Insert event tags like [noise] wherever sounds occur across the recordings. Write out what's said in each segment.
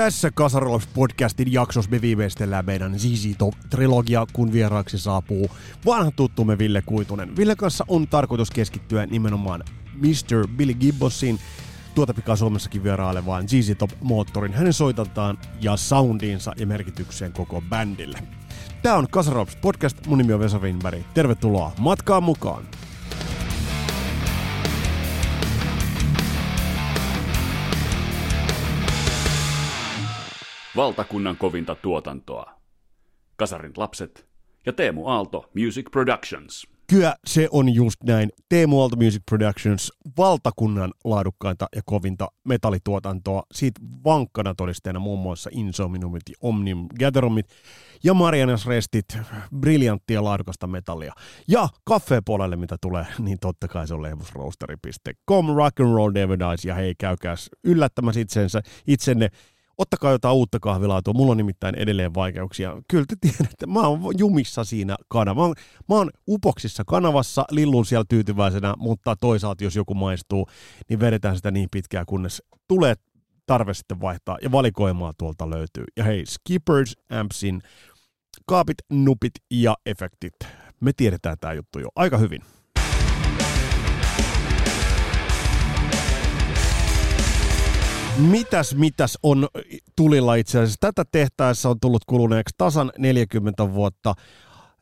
Tässä Kasarilops podcastin jaksossa me viimeistellään meidän ZZ Top-trilogia, kun vieraaksi saapuu vanha tuttumme Ville Kuitunen. Ville kanssa on tarkoitus keskittyä nimenomaan Mr. Billy Gibbonsin tuota pikaa Suomessakin vierailevaan ZZ Top-moottorin, hänen soitantaan ja soundiinsa ja merkitykseen koko bändille. Tämä on Kasarilops podcast, mun nimi on Vesa Winberg. Tervetuloa matkaan mukaan! Valtakunnan kovinta tuotantoa. Kasarin lapset ja Teemu Aalto Music Productions. Kyllä se on just näin. Teemu Aalto Music Productions, valtakunnan laadukkainta ja kovinta metallituotantoa. Siitä vankkana todisteena muun muassa Insomniumit ja Omnium Gatherumit ja Marianas Restit, briljanttia laadukasta metallia. Ja kaffeepuolelle mitä tulee, niin totta kai se on lehmusroasteri.com, rock and roll David Ice, ja hei käykääs yllättämässä itsensä, itsenne ottakaa jotain uutta kahvilaatua, mulla on nimittäin edelleen vaikeuksia. Kyllä te tiedätte, mä oon jumissa siinä kanavassa. Mä oon, mä oon upoksissa kanavassa, lillun siellä tyytyväisenä, mutta toisaalta jos joku maistuu, niin vedetään sitä niin pitkään, kunnes tulee tarve sitten vaihtaa, ja valikoimaa tuolta löytyy. Ja hei, Skippers, Ampsin, kaapit, nupit ja efektit. Me tiedetään tämä juttu jo aika hyvin. Mitäs, mitäs on tulilla itse asiassa? Tätä tehtäessä on tullut kuluneeksi tasan 40 vuotta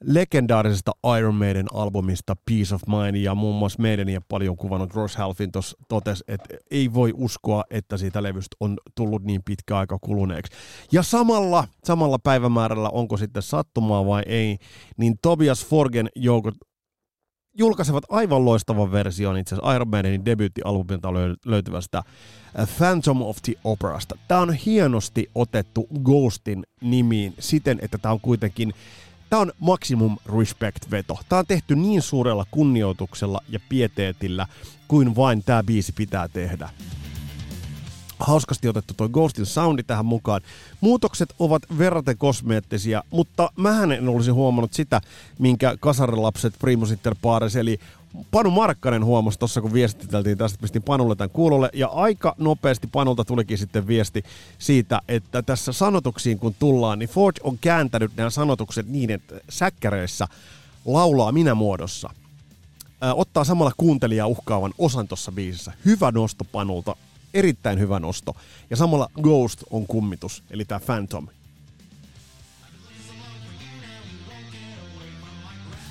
legendaarisesta Iron Maiden albumista Peace of Mind ja muun muassa meidän ja paljon kuvannut Ross Halfin tuossa totesi, että ei voi uskoa, että siitä levystä on tullut niin pitkä aika kuluneeksi. Ja samalla, samalla päivämäärällä, onko sitten sattumaa vai ei, niin Tobias Forgen joukot julkaisevat aivan loistavan version itse asiassa Iron Maidenin debyyttialbumilta löytyvästä Phantom of the Operasta. Tämä on hienosti otettu Ghostin nimiin siten, että tämä on kuitenkin Tämä on maximum respect-veto. Tämä on tehty niin suurella kunnioituksella ja pieteetillä kuin vain tämä biisi pitää tehdä hauskasti otettu toi Ghostin soundi tähän mukaan. Muutokset ovat verraten kosmeettisia, mutta mähän en olisi huomannut sitä, minkä kasarilapset Primus Inter Pares, eli Panu Markkanen huomasi tuossa, kun viestiteltiin tästä, pistin Panulle tämän kuulolle, ja aika nopeasti Panulta tulikin sitten viesti siitä, että tässä sanotuksiin kun tullaan, niin Ford on kääntänyt nämä sanotukset niin, että säkkäreissä laulaa minä muodossa. Ottaa samalla kuuntelijaa uhkaavan osan tuossa biisissä. Hyvä nosto Panulta erittäin hyvä nosto. Ja samalla Ghost on kummitus, eli tämä Phantom.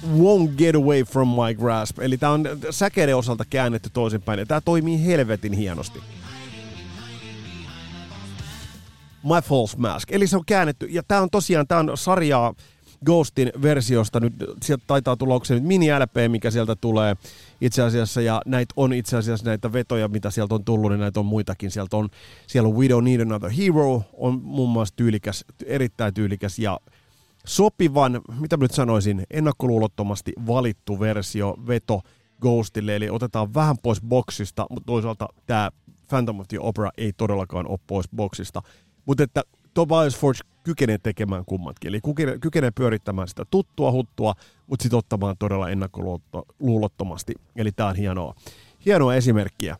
Won't get away from my grasp. Eli tämä on säkeiden osalta käännetty toisinpäin, ja tämä toimii helvetin hienosti. My False Mask. Eli se on käännetty, ja tämä on tosiaan, tämä on sarjaa Ghostin versiosta. Nyt sieltä taitaa tulla, onko se nyt mini-LP, mikä sieltä tulee itse asiassa, ja näitä on itse asiassa näitä vetoja, mitä sieltä on tullut, niin näitä on muitakin. Sieltä on, siellä on We Don't Need Another Hero, on muun muassa tyylikäs, erittäin tyylikäs, ja sopivan, mitä mä nyt sanoisin, ennakkoluulottomasti valittu versio, veto Ghostille, eli otetaan vähän pois boksista, mutta toisaalta tämä Phantom of the Opera ei todellakaan ole pois boksista. Mutta että Tobias Forge kykenee tekemään kummatkin. Eli kykenee, kykenee pyörittämään sitä tuttua huttua, mutta sitten ottamaan todella ennakkoluulottomasti. Eli tämä on hienoa. Hienoa esimerkkiä.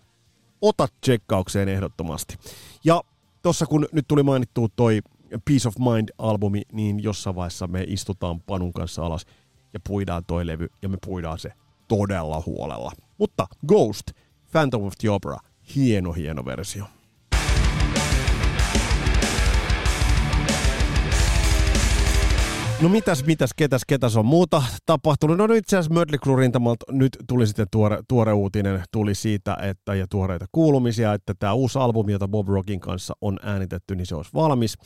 Ota tsekkaukseen ehdottomasti. Ja tuossa kun nyt tuli mainittu toi Peace of Mind-albumi, niin jossain vaiheessa me istutaan Panun kanssa alas ja puidaan toi levy, ja me puidaan se todella huolella. Mutta Ghost, Phantom of the Opera, hieno hieno versio. No mitäs, mitäs, ketäs, ketäs on muuta tapahtunut? No itse asiassa Mötley Crue rintamalta nyt tuli sitten tuore, tuore uutinen, tuli siitä, että ja tuoreita kuulumisia, että tämä uusi albumi, jota Bob Rockin kanssa on äänitetty, niin se olisi valmis.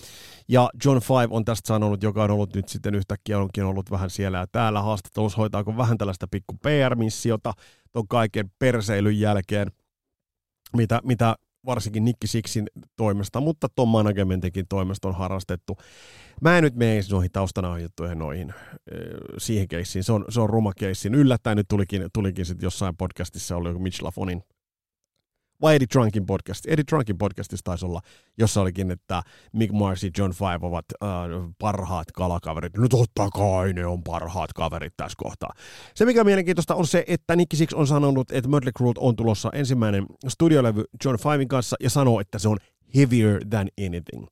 Ja John Five on tästä sanonut, joka on ollut nyt sitten yhtäkkiä onkin ollut vähän siellä ja täällä haastattelussa, hoitaako vähän tällaista pikku PR-missiota ton kaiken perseilyn jälkeen, mitä, mitä varsinkin Nicky Sixin toimesta, mutta Tom Managementinkin toimesta on harrastettu. Mä en nyt mene noihin taustanauhijuttuihin noihin siihen keissiin. Se on, se on ruma. Yllättäen nyt tulikin, tulikin sitten jossain podcastissa oli joku Mitch Lafonin vai Eddie Trunkin podcast. Eddie Trunkin podcastissa taisi olla, jossa olikin, että Mick Mars ja John Five ovat äh, parhaat kalakaverit. No totta kai ne on parhaat kaverit tässä kohtaa. Se, mikä on mielenkiintoista, on se, että Nicky Six on sanonut, että Mötley Crue on tulossa ensimmäinen studiolevy John Fivein kanssa ja sanoo, että se on heavier than anything.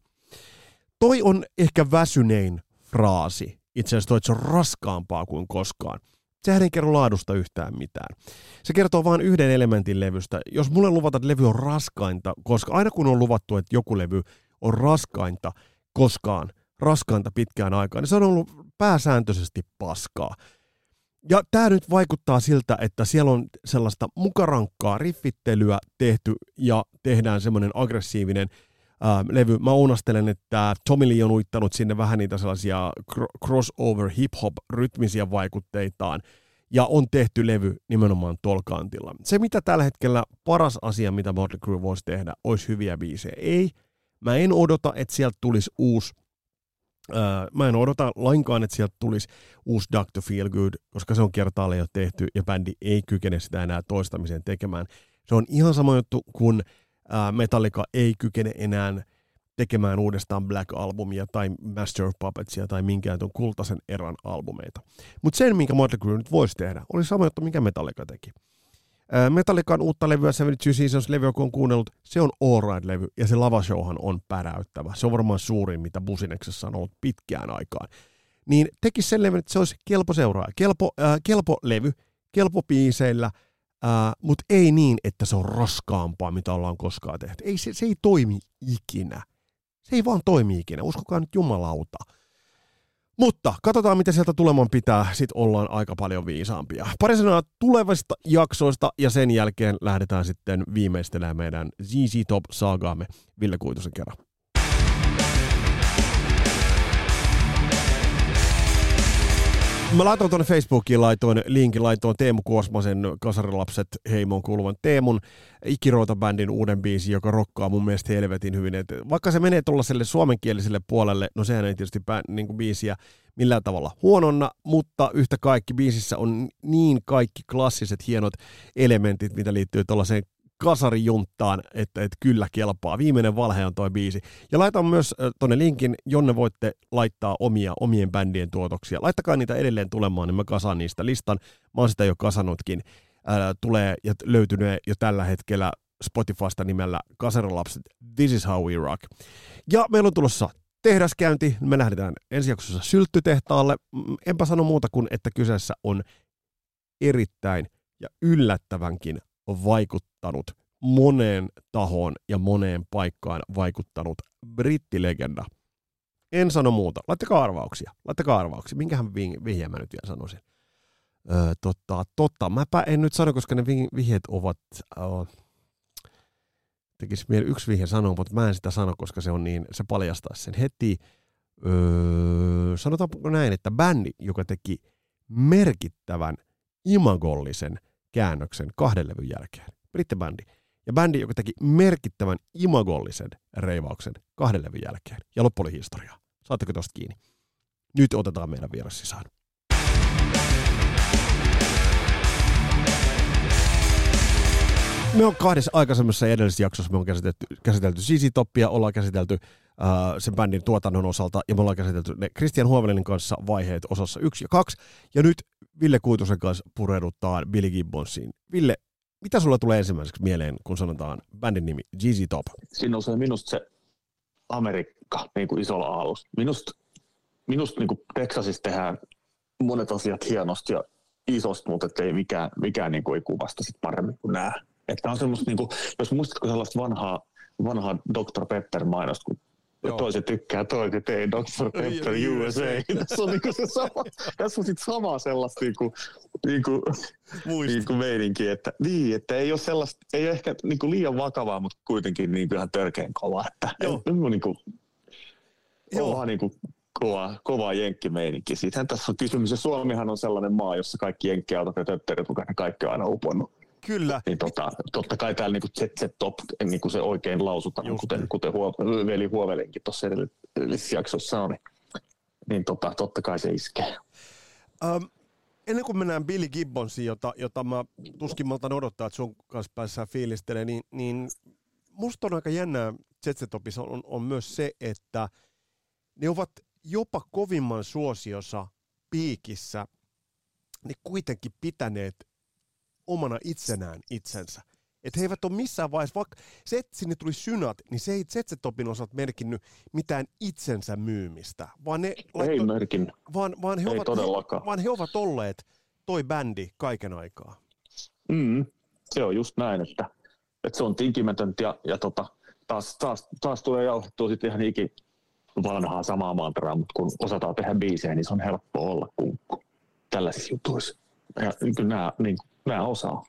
Toi on ehkä väsynein fraasi. Itse asiassa toi, että se on raskaampaa kuin koskaan. Sehän ei kerro laadusta yhtään mitään. Se kertoo vain yhden elementin levystä. Jos mulle luvataan, että levy on raskainta, koska aina kun on luvattu, että joku levy on raskainta koskaan, raskainta pitkään aikaan, niin se on ollut pääsääntöisesti paskaa. Ja tämä nyt vaikuttaa siltä, että siellä on sellaista mukarankkaa riffittelyä tehty ja tehdään semmoinen aggressiivinen ää, levy. Mä uunastelen, että Tommy Lee on uittanut sinne vähän niitä sellaisia crossover hip-hop rytmisiä vaikutteitaan ja on tehty levy nimenomaan tolkantilla. Se, mitä tällä hetkellä paras asia, mitä Motley Crue voisi tehdä, olisi hyviä biisejä. Ei, mä en odota, että sieltä tulisi uusi Öö, mä en odota lainkaan, että sieltä tulisi uusi Dr. Feelgood, koska se on kertaalle jo tehty ja bändi ei kykene sitä enää toistamiseen tekemään. Se on ihan sama juttu kuin Metallica ei kykene enää tekemään uudestaan Black Albumia tai Master of Puppetsia tai minkään tuon kultaisen eran albumeita. Mutta sen, minkä Motley Crue nyt voisi tehdä, oli sama juttu, mikä Metallica teki. Metallican uutta levyä, Two Seasons-levyä, kun on kuunnellut, se on All Right-levy, ja se lavashowhan on päräyttävä. Se on varmaan suurin, mitä Busineksessa on ollut pitkään aikaan. Niin teki sen levy, että se olisi kelpo seuraaja. Kelpo, äh, kelpo levy, kelpo biiseillä – Mutta ei niin, että se on raskaampaa, mitä ollaan koskaan tehty. Ei, se, se ei toimi ikinä. Se ei vaan toimi ikinä. Uskokaa nyt jumalauta. Mutta katsotaan, mitä sieltä tuleman pitää. Sitten ollaan aika paljon viisaampia. Pari sanaa tulevista jaksoista ja sen jälkeen lähdetään sitten viimeistelemään meidän ZZ Top-saagaamme Ville Kuitusen kerran. Mä laitoin tuonne Facebookiin, laitoin linkin, laitoin Teemu Kuosmasen Kasarilapset heimon kuuluvan Teemun Ikiroota-bändin uuden biisi, joka rokkaa mun mielestä helvetin hyvin. Et vaikka se menee tuollaiselle suomenkieliselle puolelle, no sehän ei tietysti bä, niin kuin biisiä millään tavalla huononna, mutta yhtä kaikki biisissä on niin kaikki klassiset hienot elementit, mitä liittyy tuollaiseen kasarijunttaan, että, että kyllä kelpaa. Viimeinen valhe on toi biisi. Ja laitan myös tonne linkin, jonne voitte laittaa omia, omien bändien tuotoksia. Laittakaa niitä edelleen tulemaan, niin mä kasaan niistä listan. Mä oon sitä jo kasannutkin. Ää, tulee ja löytynee jo tällä hetkellä Spotifysta nimellä Kasarilapset This is how we rock. Ja meillä on tulossa tehdaskäynti. Me lähdetään ensi jaksossa sylttytehtaalle. Mm, enpä sano muuta kuin, että kyseessä on erittäin ja yllättävänkin vaikuttanut moneen tahoon ja moneen paikkaan vaikuttanut brittilegenda. En sano muuta. Laittakaa arvauksia. Laittakaa arvauksia. Minkähän vihjeen mä nyt vielä sanoisin? Öö, totta, totta. Mäpä en nyt sano, koska ne vihjeet ovat... Uh, tekisi mieli yksi vihje sanoa, mutta mä en sitä sano, koska se on niin, se paljastaisi sen heti. Öö, sanotaanko näin, että bändi, joka teki merkittävän imagollisen käännöksen kahden levyn jälkeen. Brittibändi. Ja bändi, joka teki merkittävän imagollisen reivauksen kahden levyn jälkeen. Ja loppu oli historiaa. Saatteko tosta kiinni? Nyt otetaan meidän vieras sisään. Me on kahdessa aikaisemmassa edellisessä jaksossa me on käsitelty, käsitelty Sisi Toppia, ollaan käsitelty sen bändin tuotannon osalta ja me ollaan käsitelty ne Christian Huovelinin kanssa vaiheet osassa yksi ja kaksi. Ja nyt Ville Kuitusen kanssa pureudutaan Billy Gibbonsiin. Ville, mitä sulla tulee ensimmäiseksi mieleen, kun sanotaan bändin nimi GZ Top? Siinä on se minusta se Amerikka niin kuin isolla aallossa. Minusta, minusta niin Texasissa tehdään monet asiat hienosti ja isosti, mutta ei mikään, mikään niin kuin ei kuvasta sit paremmin kuin nämä. Että on semmoista, niin kuin, jos muistatko sellaista vanhaa, vanhaa Dr. Pepper-mainosta, kun Joo. toiset tykkää, toiset ei, Dr. Pepper USA. Tässä on, niinku se sama, tässä on sit sama sellaista niinku, niinku, niinku meininki, että, niin, että ei ole sellaista, ei ole ehkä niinku liian vakavaa, mutta kuitenkin niinku ihan törkeän kova. Että, Joo. Niinku, Joo. Onhan niinku kova, kova jenkkimeininki. Siitähän tässä on kysymys. Ja Suomihan on sellainen maa, jossa kaikki jenkkiautot ja tötterit, kun kaikki on aina uponnut Kyllä. Niin tota, totta kai täällä niinku Top, niin kuin se oikein lausutaan, Just kuten, niin. kuten huo, veli Huovelinkin tuossa edellisessä jaksossa on, niin, niin tota, totta kai se iskee. Ähm, ennen kuin mennään Billy Gibbonsiin, jota, jota mä tuskin maltan odottaa, että sun kanssa päässään fiilistelee, niin, niin musta on aika jännää ZZ-topissa on, on myös se, että ne ovat jopa kovimman suosiossa piikissä, ne kuitenkin pitäneet omana itsenään itsensä. Että he eivät ole missään vaiheessa, vaikka se, että sinne tuli synat, niin se ei ZZ-topin osalta merkinnyt mitään itsensä myymistä, vaan ne Ei laittoi- merkin. vaan, vaan, he Ei ovat, todellakaan. vaan he ovat olleet toi bändi kaiken aikaa. Mm, se on just näin, että, että se on tinkimätöntä ja, ja tota, taas, taas, taas tulee jauhettua sitten ihan iki vanhaa samaa mantraa, mutta kun osataan tehdä biisejä, niin se on helppo olla kunkku tällaisissa jutuissa. Ja kyllä nämä, niin, nämä osaa.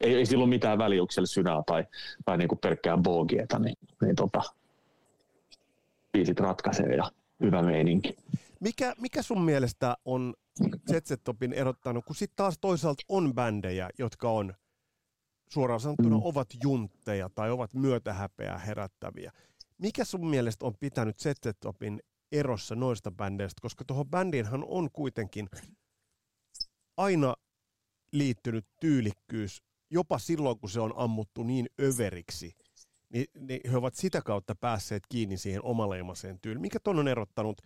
Ei, ei sillä ole mitään väliä, onko siellä synää tai, tai niin kuin pelkkää boogieta, niin, niin tota, biisit ratkaisee ja hyvä meininki. Mikä, mikä sun mielestä on ZZ-topin erottanut, kun sitten taas toisaalta on bändejä, jotka on suoraan sanottuna mm. ovat juntteja tai ovat myötähäpeää herättäviä. Mikä sun mielestä on pitänyt ZZ-topin erossa noista bändeistä, koska tuohon bändiinhan on kuitenkin aina liittynyt tyylikkyys, jopa silloin kun se on ammuttu niin överiksi, niin, niin he ovat sitä kautta päässeet kiinni siihen omaleimaseen tyyliin. Mikä ton on erottanut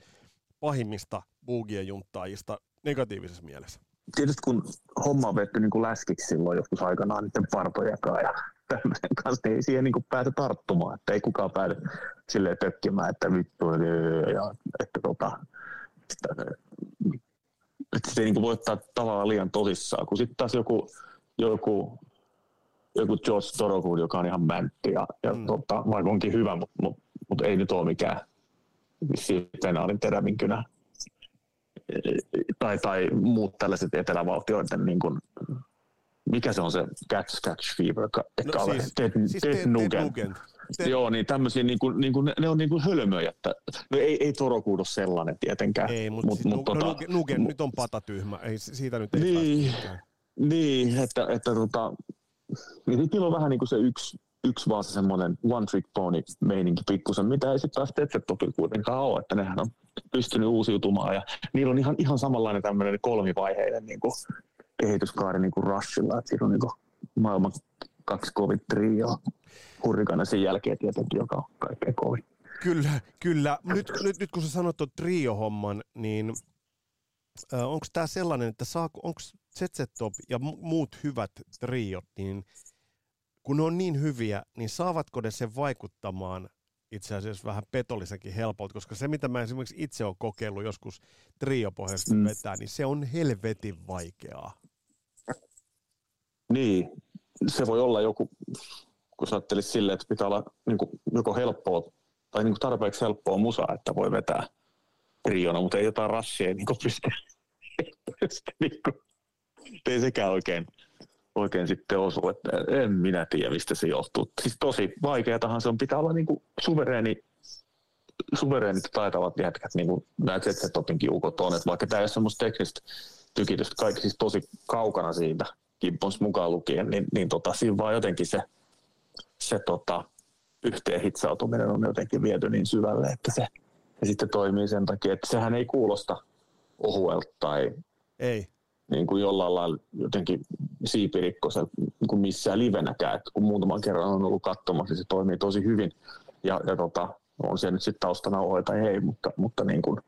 pahimmista boogien junttaajista negatiivisessa mielessä? tietysti kun homma on vetty niin kuin läskiksi silloin joskus aikanaan niiden partojakaan ja tämmöisen kanssa, niin ei siihen niin kuin pääse tarttumaan, että ei kukaan päädy silleen tökkimään, että vittu, ja että tota, että, sitä ei niin kuin voi ottaa tavallaan liian tosissaan, kun sitten taas joku, joku, joku George Thorogood, joka on ihan mäntti ja, ja mm. tota, vaikka onkin hyvä, mutta mut, mut ei nyt ole mikään vissiin penaalin terävinkynä tai, tai muut tällaiset etelävaltioiden, niin kuin, mikä se on se catch, catch fever, ka, No, kaveri, siis, Ted, siis Ted, Ted Nugent. Nugent. Ted- Joo, niin tämmöisiä, niin kuin, niin kuin, ne, on niin kuin hölmöjä, että no ei, ei Torokuud ole sellainen tietenkään. Ei, mutta mut, mut, mut, no, tota, Nugen, Nugen nyt on patatyhmä, ei, siitä nyt ei Niin. Niin, että, että tota, niin niillä on vähän niin kuin se yksi, yksi vaan se semmoinen one trick pony meininki pikkusen, mitä ei sitten taas Tetsetopilla kuitenkaan ole, että nehän on pystynyt uusiutumaan ja niillä on ihan, ihan samanlainen tämmöinen kolmivaiheinen niin kuin kehityskaari niin kuin Rushilla, että siinä on niin kuin maailman kaksi kovin trio, Hurrikana sen jälkeen tietenkin, joka on kaikkein kovin. Kyllä, kyllä. Nyt, nyt, nyt kun sä sanot tuon trio-homman, niin onko tämä sellainen, että saako, onko ZZ Top ja mu- muut hyvät triot, niin kun ne on niin hyviä, niin saavatko ne sen vaikuttamaan itse asiassa vähän petollisenkin helpolta, koska se, mitä mä esimerkiksi itse olen kokeillut joskus triopohjasta Mm. vetää, niin se on helvetin vaikeaa. Niin, se voi olla joku, kun sä ajattelisit silleen, että pitää olla niin kuin, joko helppoa tai niin kuin tarpeeksi helppoa musaa, että voi vetää triona, mutta ei jotain rassia niin kuin pysty, niin kuin, ei sekään oikein, oikein sitten osu, että en minä tiedä, mistä se johtuu. Siis tosi vaikeatahan se on, pitää olla niin kuin suvereeni, suvereenit taitavat jätkät, niin kuin nämä ZZ-topinkin ukot on, että vaikka tämä ei ole semmoista teknistä tykitystä, kaikki siis tosi kaukana siitä, Gibbons mukaan lukien, niin, niin tota, siinä vaan jotenkin se, se tota, yhteen hitsautuminen on jotenkin viety niin syvälle, että se, se sitten toimii sen takia, että sehän ei kuulosta ohuelta tai Ei. niin kuin jollain lailla jotenkin siipirikkoiselta niin kuin missään livenäkään, että kun muutaman kerran on ollut katsomassa, niin se toimii tosi hyvin ja, ja tota, on se nyt sitten taustana ohi tai ei, mutta, mutta niin kuin,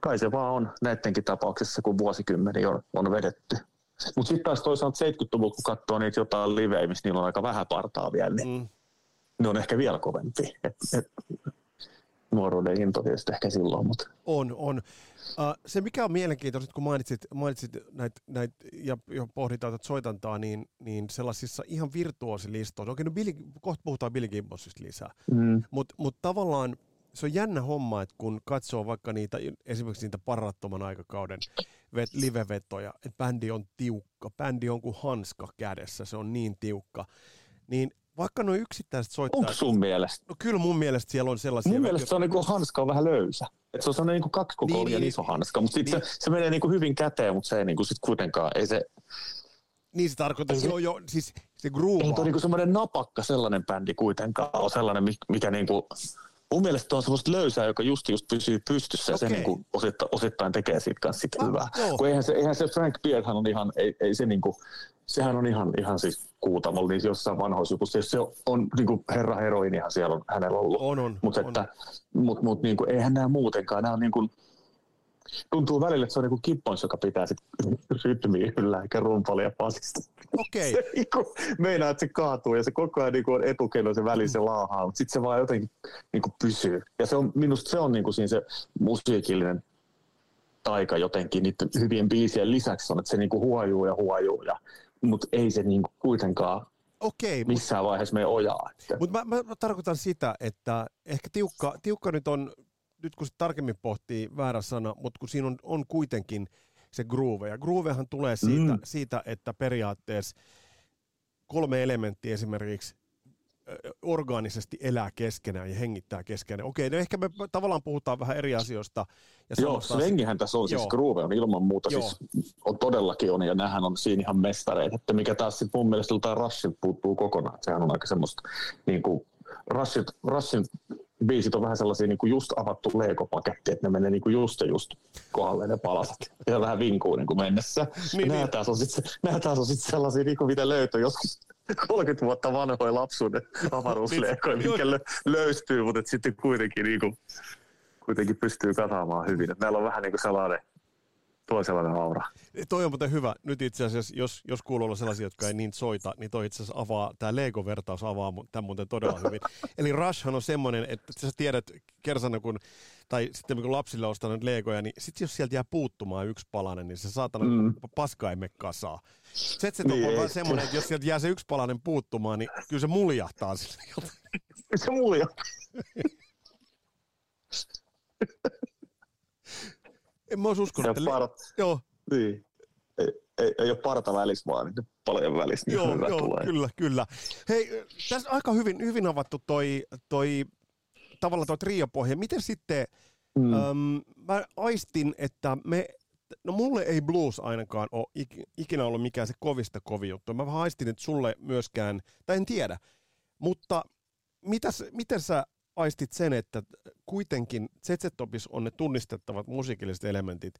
kai se vaan on näidenkin tapauksessa, kun vuosikymmeni on, on vedetty. Mutta sitten taas toisaalta 70-luvulla, kun katsoo niitä jotain livejä, missä niillä on aika vähän partaa vielä, niin Mm. ne on ehkä vielä kovempi. Et, et, nuoruuden into tietysti ehkä silloin, mutta On, on. Uh, se mikä on mielenkiintoista, kun mainitsit, mainitsit näitä näit, ja, ja pohditaan tätä soitantaa, niin, niin sellaisissa ihan virtuosilistoissa, okei, no Billy, kohta puhutaan Billy Gibbonsista lisää, mm, mutta mut tavallaan se on jännä homma, että kun katsoo vaikka niitä, esimerkiksi niitä parattoman aikakauden livevetoja, että bändi on tiukka, bändi on kuin hanska kädessä, se on niin tiukka, niin vaikka nuo yksittäiset onko soittajat, sun mielestä? no kyllä mun mielestä siellä on sellaisia, Mun mielestä se on niinku hanska on vähän löysä. Et se on sellainen niinku kaksi koko Niin, niin, niin, iso hanska, mutta niin. niin, se, se menee niinku hyvin käteen, mutta se ei niinku sit kuitenkaan, ei se, Niin se tarkoittaa, että joo, joo, siis se groove. Ei tuo niinku semmoinen napakka sellainen bändi kuitenkaan ole sellainen, mikä niinku, mun mielestä on semmoista löysää, joka just just pysyy pystyssä ja se Okei. niinku osittain, osittain tekee siitä kanssa sit Ah, hyvää. joo. Kun eihän se, eihän se Frank Beardhan on ihan, ei, ei se niinku, sehän on ihan, ihan siis kuutamolla, niin jossain vanhoissa jutussa, se on niinku herra heroinihan siellä on hänellä ollut. On, on, Mutta on. että, mut, mut, niinku, eihän nämä muutenkaan, nämä on niinku, tuntuu välillä, että se on niinku Gibbons, joka pitää sit [laughs] rytmiä yllä, eikä rumpali ja basista. Okei. Se niinku, meinaa, että se kaatuu ja se koko ajan niinku on etukello se väliin se laahaa, mutta sitten se vaan jotenkin niinku pysyy. Ja se on, minusta se on niinku siinä se musiikillinen taika jotenkin niiden hyvien biisien lisäksi on, että se niinku huojuu ja huojuu, ja, mutta ei se niinku kuitenkaan Okei, missään vaiheessa mene ojaa. Mutta mä, mä, mä tarkoitan sitä, että ehkä tiukka, tiukka nyt on, nyt kun se tarkemmin pohtii väärä sana, mutta kun siinä on, on kuitenkin se groove. Ja groovehan tulee siitä, mm. Mm. siitä, että periaatteessa kolme elementtiä esimerkiksi orgaanisesti elää keskenään ja hengittää keskenään. Okei, no ehkä me tavallaan puhutaan vähän eri asioista. Ja Joo, Svengihän tässä on, Joo. siis Groove on ilman muuta, Joo. siis on todellakin on, ja nämähän on siinä ihan mestareita, että mikä taas sit mun mielestä joltain Rushilta puuttuu kokonaan, sehän on aika semmoista, niin kuin Rushin, Rushin biisit on vähän sellaisia niin kuin just avattu Lego-paketti, että ne menee niin kuin just ja just kohdalle ne palaset, ja vähän vinkuu niin kuin mennessä. Niin, nämä, niin. taas on sit, nämä taas on sit sellaisia, niin kuin mitä löytyy joskus 30 vuotta vanhoja lapsuuden avaruusleikoja, Niin, mikä lö- löystyy, mutta sitten kuitenkin niin kuin, kuitenkin pystyy kasaamaan hyvin. Et Näillä on vähän niin kuin sellainen toisenlainen aura. Toi on muuten hyvä. Nyt itse asiassa, jos, jos kuuluu olla sellaisia, jotka ei niin soita, niin toi itse asiassa avaa, tämä Lego-vertaus avaa tämän muuten todella hyvin. [laughs] Eli Rushhan on semmoinen, että sä tiedät kersana, kun, tai sitten kun lapsille ostaa nyt Legoja, niin sitten jos sieltä jää puuttumaan yksi palanen, niin se saatana mm. Paska ei mene kasaan. Setset on Niin, niin, ei. vähän semmoinen, että jos sieltä jää se yksi palanen puuttumaan, niin kyllä se muljahtaa sille. [laughs] Se mulja. [laughs] En mä olisi uskonut, että... Part, joo, niin. ei, ei, ei, ole parta välissä, vaan niin paljon välissä, niin Joo, hyvä joo tulee. kyllä, kyllä. Hei, tässä aika hyvin, hyvin avattu toi, toi tavallaan toi triopohja. Miten sitten, mm. Äm, mä aistin, että me, no mulle ei blues ainakaan ole ik, ikinä ollut mikään se kovista kovin juttu. Mä vähän aistin, että sulle myöskään, tai en tiedä, mutta mitäs, miten sä aistit sen, että kuitenkin Zetsetopis on ne tunnistettavat musiikilliset elementit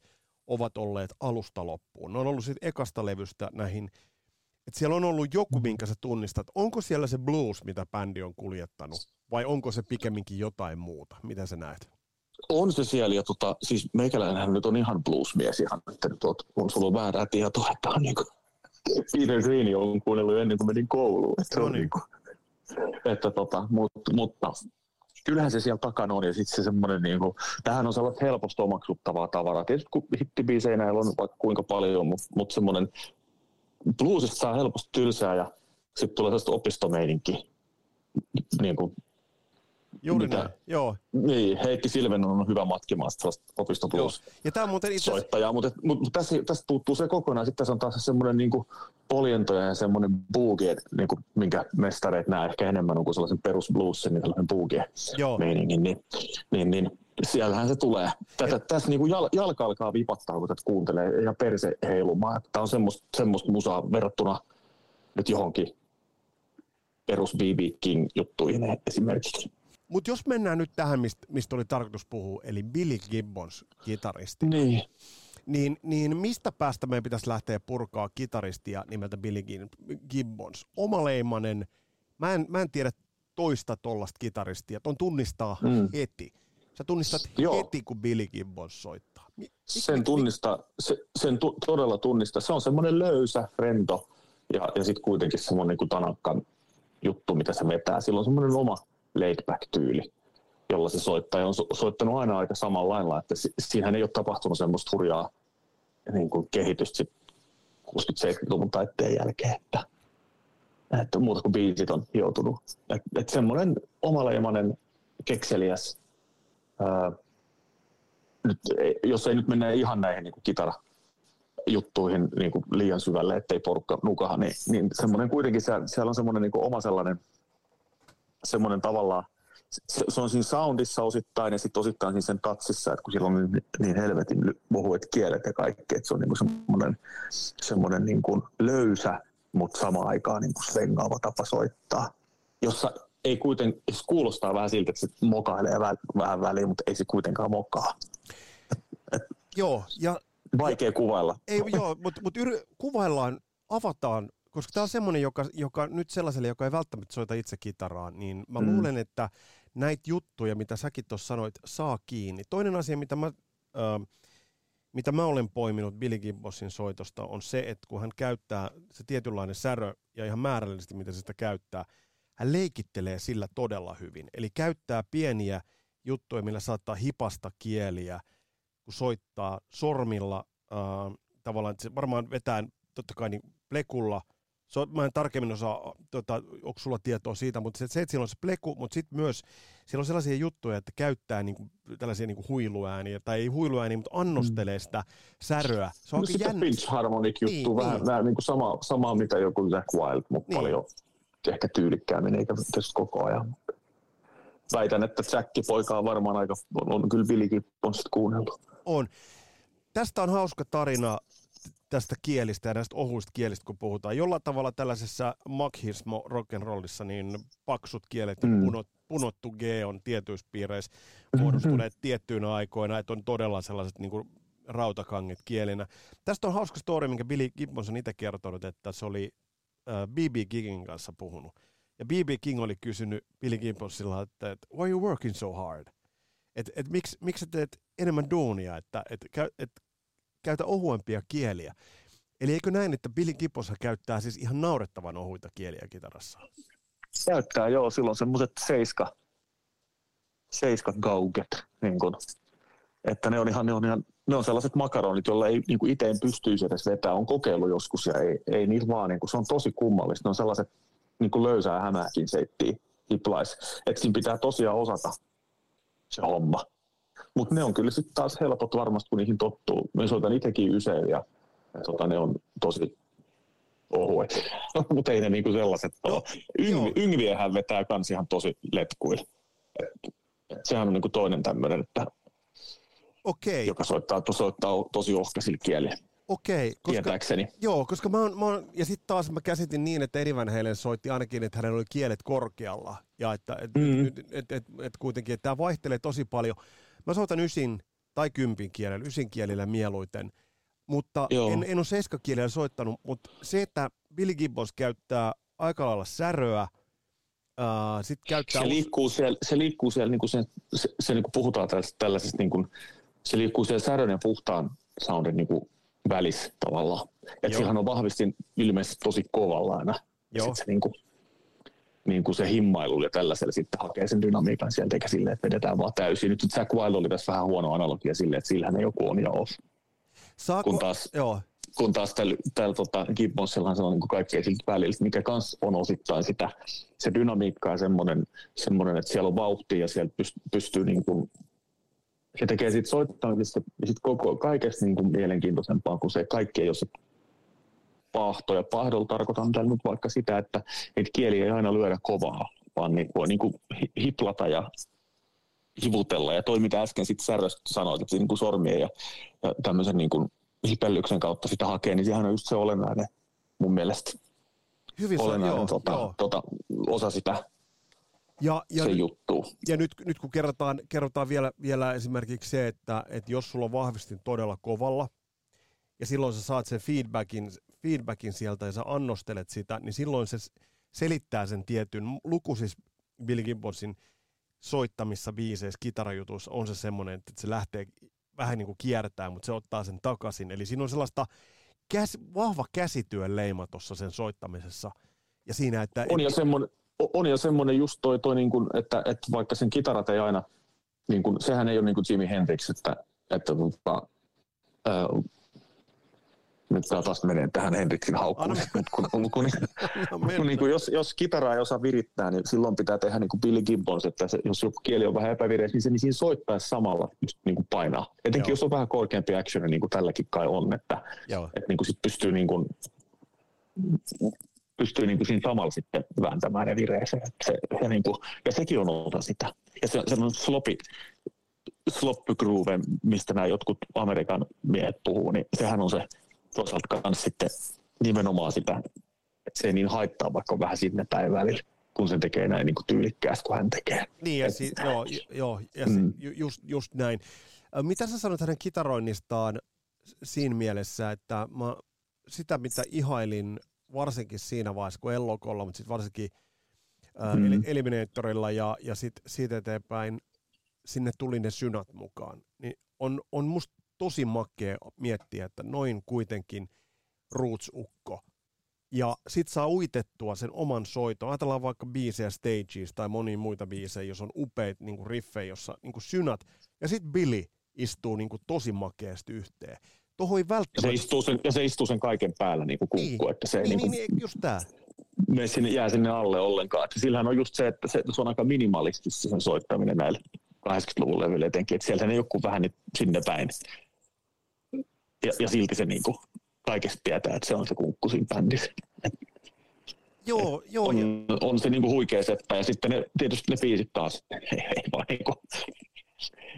ovat olleet alusta loppuun. Ne on ollut siitä ekasta levystä näihin että siellä on ollut joku, minkä sä tunnistat. Onko siellä se blues, mitä bändi on kuljettanut, vai onko se pikemminkin jotain muuta? Mitä sä näet? On se siellä, ja tota, siis meikäläinenhän nyt on ihan bluesmies ihan, että nyt oot, on sulla väärää tietoa, että on niinku Peter Green on kuunnellut ennen kuin menin kouluun. Että, No on niin. niinku, että tota, mutta, mutta kyllähän se siellä takana on, ja sitten se semmoinen, niinku, tämähän on sellaista helposti omaksuttavaa tavaraa. Tietysti kun hittibiisejä näillä on vaikka kuinka paljon, mutta, mutta semmoinen bluesista saa helposti tylsää, ja sitten tulee sellaista opistomeininki, niin kuin Juuri Mitä? näin. Joo, niin, Heikki Silven on hyvä matkimaan opistoblues Ja tämä on muuten itse soittajaa, mutta, mutta, tässä, tästä puuttuu se kokonaan. Sitten tässä on taas semmoinen niin poljentoja ja semmoinen boogie, niin kuin, minkä mestareet näe ehkä enemmän on kuin sellaisen perusbluesin, niin sellainen boogie joo, meiningin, niin, niin, niin siellähän se tulee. Tätä, tässä niin kuin jal, jalka alkaa vipattaa, kun tätä kuuntelee ja perse heilumaan. Tämä on semmoista, semmoista musaa verrattuna nyt johonkin perus B.B. King juttuihin esimerkiksi. Mutta jos mennään nyt tähän, mistä, mistä oli tarkoitus puhua, eli Billy Gibbons, kitaristi, Niin. niin, niin mistä päästä meidän pitäisi lähteä purkaa kitaristia nimeltä Billy Gib- Gibbons? Omaleimanen, mä en, mä en tiedä toista tollasta kitaristia, ton tunnistaa mm. Heti. Sä tunnistat Joo. heti, kun Billy Gibbons soittaa. Mi- sen tunnista, se, sen tu, todella tunnista. Se on semmoinen löysä, rento ja, ja sitten kuitenkin semmoinen niin tanakkan juttu, mitä se vetää. Sillä on semmoinen oma laid-back-tyyli, jolla se soittaa. Ja on so, soittanut aina aika samalla lailla, että si, siinähän ei ole tapahtunut semmoista hurjaa niin kuin kehitystä sit 60-70-luvun taitteen jälkeen, että, että muuta kuin biisit on joutunut. Että et semmoinen omaleimainen, kekseliäs, ää, nyt, jos ei nyt mennä ihan näihin niin kitara juttuihin niin kuin liian syvälle, ettei porukka nukaha, niin, niin semmoinen kuitenkin, siellä, siellä on semmoinen niin kuin oma sellainen, semmoinen tavallaan se, se, on siinä soundissa osittain ja sitten osittain siinä sen tatsissa, että kun sillä on niin, niin helvetin ohuet kielet ja kaikki, että se on niin semmoinen, semmoinen niin kuin löysä, mutta samaan aikaan niin kuin svengaava tapa soittaa, jossa ei kuitenkaan, se kuulostaa vähän siltä, että se mokailee vähän, vähän väliin, mutta ei se kuitenkaan mokaa. Joo, ja... Vaikea kuvailla. Ei, joo, mutta mut yr, kuvaillaan, avataan koska tämä on semmoinen, joka, joka nyt sellaiselle, joka ei välttämättä soita itse kitaraa, niin mä mm. luulen, että näitä juttuja, mitä säkin tuossa sanoit, saa kiinni. Toinen asia, mitä mä, äh, mitä mä olen poiminut Billy Gibbonsin soitosta, on se, että kun hän käyttää se tietynlainen särö, ja ihan määrällisesti, mitä se sitä käyttää, hän leikittelee sillä todella hyvin. Eli käyttää pieniä juttuja, millä saattaa hipasta kieliä, kun soittaa sormilla, äh, tavallaan, että se varmaan vetää totta kai niin plekulla – So, mä en tarkemmin osaa, tota, onko sulla tietoa siitä, mutta se, se että siellä on se pleku, mutta sitten myös siellä on sellaisia juttuja, että käyttää niinku, tällaisia niinku huiluääniä, tai ei huiluääniä, mutta annostelee sitä säröä. Se on no sitä jännä. pitch harmonic juttu, niin, vähän, niin. vähän niin kuin sama, mitä joku Zack Wild, mutta niin. paljon ehkä tyylikkäämmin, eikä tässä koko ajan. Väitän, että Jacki poika on varmaan aika, on, on kyllä Billy Gibbonsit kuunnellut. On. Tästä on hauska tarina tästä kielistä ja näistä ohuista kielistä, kun puhutaan. Jollain tavalla tällaisessa makhismo rock'n'rollissa, niin paksut kielet ja mm. punot, punottu G on tietyissä piireissä muodostuneet mm-hmm. [laughs] tiettyinä aikoina, että on todella sellaiset niin kuin rautakanget kielinä. Tästä on hauska story, minkä Billy Gibbons on itse kertonut, että se oli äh, B.B. Kingin kanssa puhunut. Ja B.B. King oli kysynyt Billy Gibbonsilla, että, että why are you working so hard? Että et, miksi, miksi teet enemmän duunia, että et, et, käytä ohuempia kieliä. Eli eikö näin, että Billy Gibbons käyttää siis ihan naurettavan ohuita kieliä kitarassa? Käyttää, joo. Silloin semmoiset seiska, seiska gauget, niin kun, että ne on ihan, ne on ihan ne on sellaiset makaronit, joilla ei niin itse pystyisi edes vetää. On kokeillut joskus ja ei, ei niitä vaan, niin kuin, se on tosi kummallista. Ne on sellaiset niin löysää hämääkin seittiä hiplais. Että siinä pitää tosiaan osata se homma. Mutta ne on kyllä sitten taas helpot varmasti, kun niihin tottuu. Mä soitan itsekin usein ja, ja tota, ne on tosi ohuet. [laughs] Mutta ei ne niinku sellaiset no, ole. Yng, yngviehän vetää kans ihan tosi letkuilla. Et, et sehän on niinku toinen tämmöinen, että okay. joka soittaa, soittaa tosi ohkaisilla kielillä. Okei. Koska, Tietääkseni. Joo, koska mä oon, mä oon, ja sitten taas mä käsitin niin, että Eddie Van Halen soitti ainakin, että hänellä oli kielet korkealla. Ja että et, mm. et, et, et, et kuitenkin, että tämä vaihtelee tosi paljon. Mä soitan ysin tai kympin kielellä, ysin kielellä mieluiten, mutta en, en ole seiskakielellä soittanut, mutta se, että Billy Gibbons käyttää aika lailla säröä, Uh, sit käyttää se, liikkuu siellä, se liikkuu siellä, niin kuin se, se, se niin kuin puhutaan tällaisesta, tällaisesta niin kuin, se liikkuu siellä särön ja puhtaan soundin niin kuin välissä tavallaan. Että sehän on vahvistin ilmeisesti tosi kovalla aina. Joo. Sitten se niin kuin, niin kuin se himmailu ja tällaisella sitten hakee sen dynamiikan sieltä, eikä silleen, että vedetään vaan täysin. Nyt Jack Wild oli tässä vähän huono analogia silleen, että sillähän joku on ja off. Saako, kun taas, joo. kun taas tällä, tällä tota, Gibbonsillahan se on niin kaikkea siltä välillä, mikä kans on osittain sitä, se dynamiikka ja semmoinen, semmoinen, että siellä on vauhtia ja siellä pystyy, pystyy niin kuin, se tekee siitä soittamisesta sit koko, kaikesta niin kuin mielenkiintoisempaa, kun se kaikki ei ole se paahto. Ja paahdolla tarkoitan tällä nyt vaikka sitä, että niitä kieli ei aina lyödä kovaa, vaan niin kuin, niin kuin hiplata ja hivutella. Ja toi, mitä äsken sitten Säröstä sanoit, että niin kuin sormien ja, ja tämmöisen niin kuin hipellyksen kautta sitä hakee, niin sehän on just se olennainen mun mielestä. Hyvin olennainen joo, tota, joo. Tota, osa sitä ja, ja se juttu. Ja nyt, nyt kun kerrotaan, kerrotaan vielä, vielä esimerkiksi se, että, että jos sulla on vahvistin todella kovalla, ja silloin sä saat sen feedbackin, feedbackin sieltä ja sä annostelet sitä, niin silloin se selittää sen tietyn, luku siis Bill Gibbonsin soittamissa biiseissä, kitarajutuissa on se semmoinen, että se lähtee vähän niin kuin kiertää, mutta se ottaa sen takaisin. Eli siinä on sellaista käs, vahva käsityön leima tuossa sen soittamisessa. Ja siinä, että... On ja semmoinen, on ja semmoinen just toi, toi niin kuin, että, että, vaikka sen kitarat ei aina, niin kuin, sehän ei ole niin kuin Jimi Hendrix, että, että tota, nyt tämä taas menee tähän Henriksin haukkuun, kun, kun, kun, kun, kun niin kuin jos, jos kitaraa ei osaa virittää, niin silloin pitää tehdä niin kuin Billy Gibbons, että se, jos joku kieli on vähän epävireys, niin se niin siinä soittaa samalla just niin kuin painaa. Etenkin Joo. jos on vähän korkeampi action, niin kuin tälläkin kai on, että, että niin kuin sit pystyy niin kuin pystyy niin kuin siinä samalla sitten vääntämään ne vireeseen. Se, ja, niin kuin, ja sekin on osa sitä. Ja se, se on sloppy, sloppy groove, mistä nämä jotkut Amerikan miehet puhuu, niin sehän on se toisaalta myös sitten nimenomaan sitä, että se ei niin haittaa, vaikka vähän sinne päin välillä kun se tekee näin niin kuin tyylikkäästi kuin hän tekee. Niin, ja, si- joo, joo, ja mm. si- just, just näin. Mitä sä sanot hänen kitaroinnistaan siinä mielessä, että mä sitä, mitä ihailin varsinkin siinä vaiheessa, kun Ellokolla, mutta sitten varsinkin mm. Eliminatorilla ja, ja sit siitä eteenpäin sinne tuli ne synat mukaan, niin on, on musta tosi makea miettiä, että noin kuitenkin Roots-ukko ja sit saa uitettua sen oman soiton. Ajatellaan vaikka biisejä Stages tai monia muita biisejä, jos on upeita niin riffejä, jossa niin synat. Ja sitten Billy istuu niin kuin tosi makeasti yhteen. Tuohon ei välttämättä... Se istuu sen, ja se istuu sen kaiken päällä niin kuin kukku, niin, että se niin, ei niin, niin, niin, just tää. Me sinne, jää sinne alle ollenkaan. Että sillähän on just se, että se, se on aika minimalistista sen soittaminen näille 80-luvun levyille etenkin, että siellä ne joku vähän niin sinne päin. Ja, ja silti se niin kuin kaikesta tietää, että se on se kunkku siinä bändissä. Joo, joo. On, on se niinku huikea seppä ja sitten ne, tietysti ne biisit taas, ei, ei vaan niinku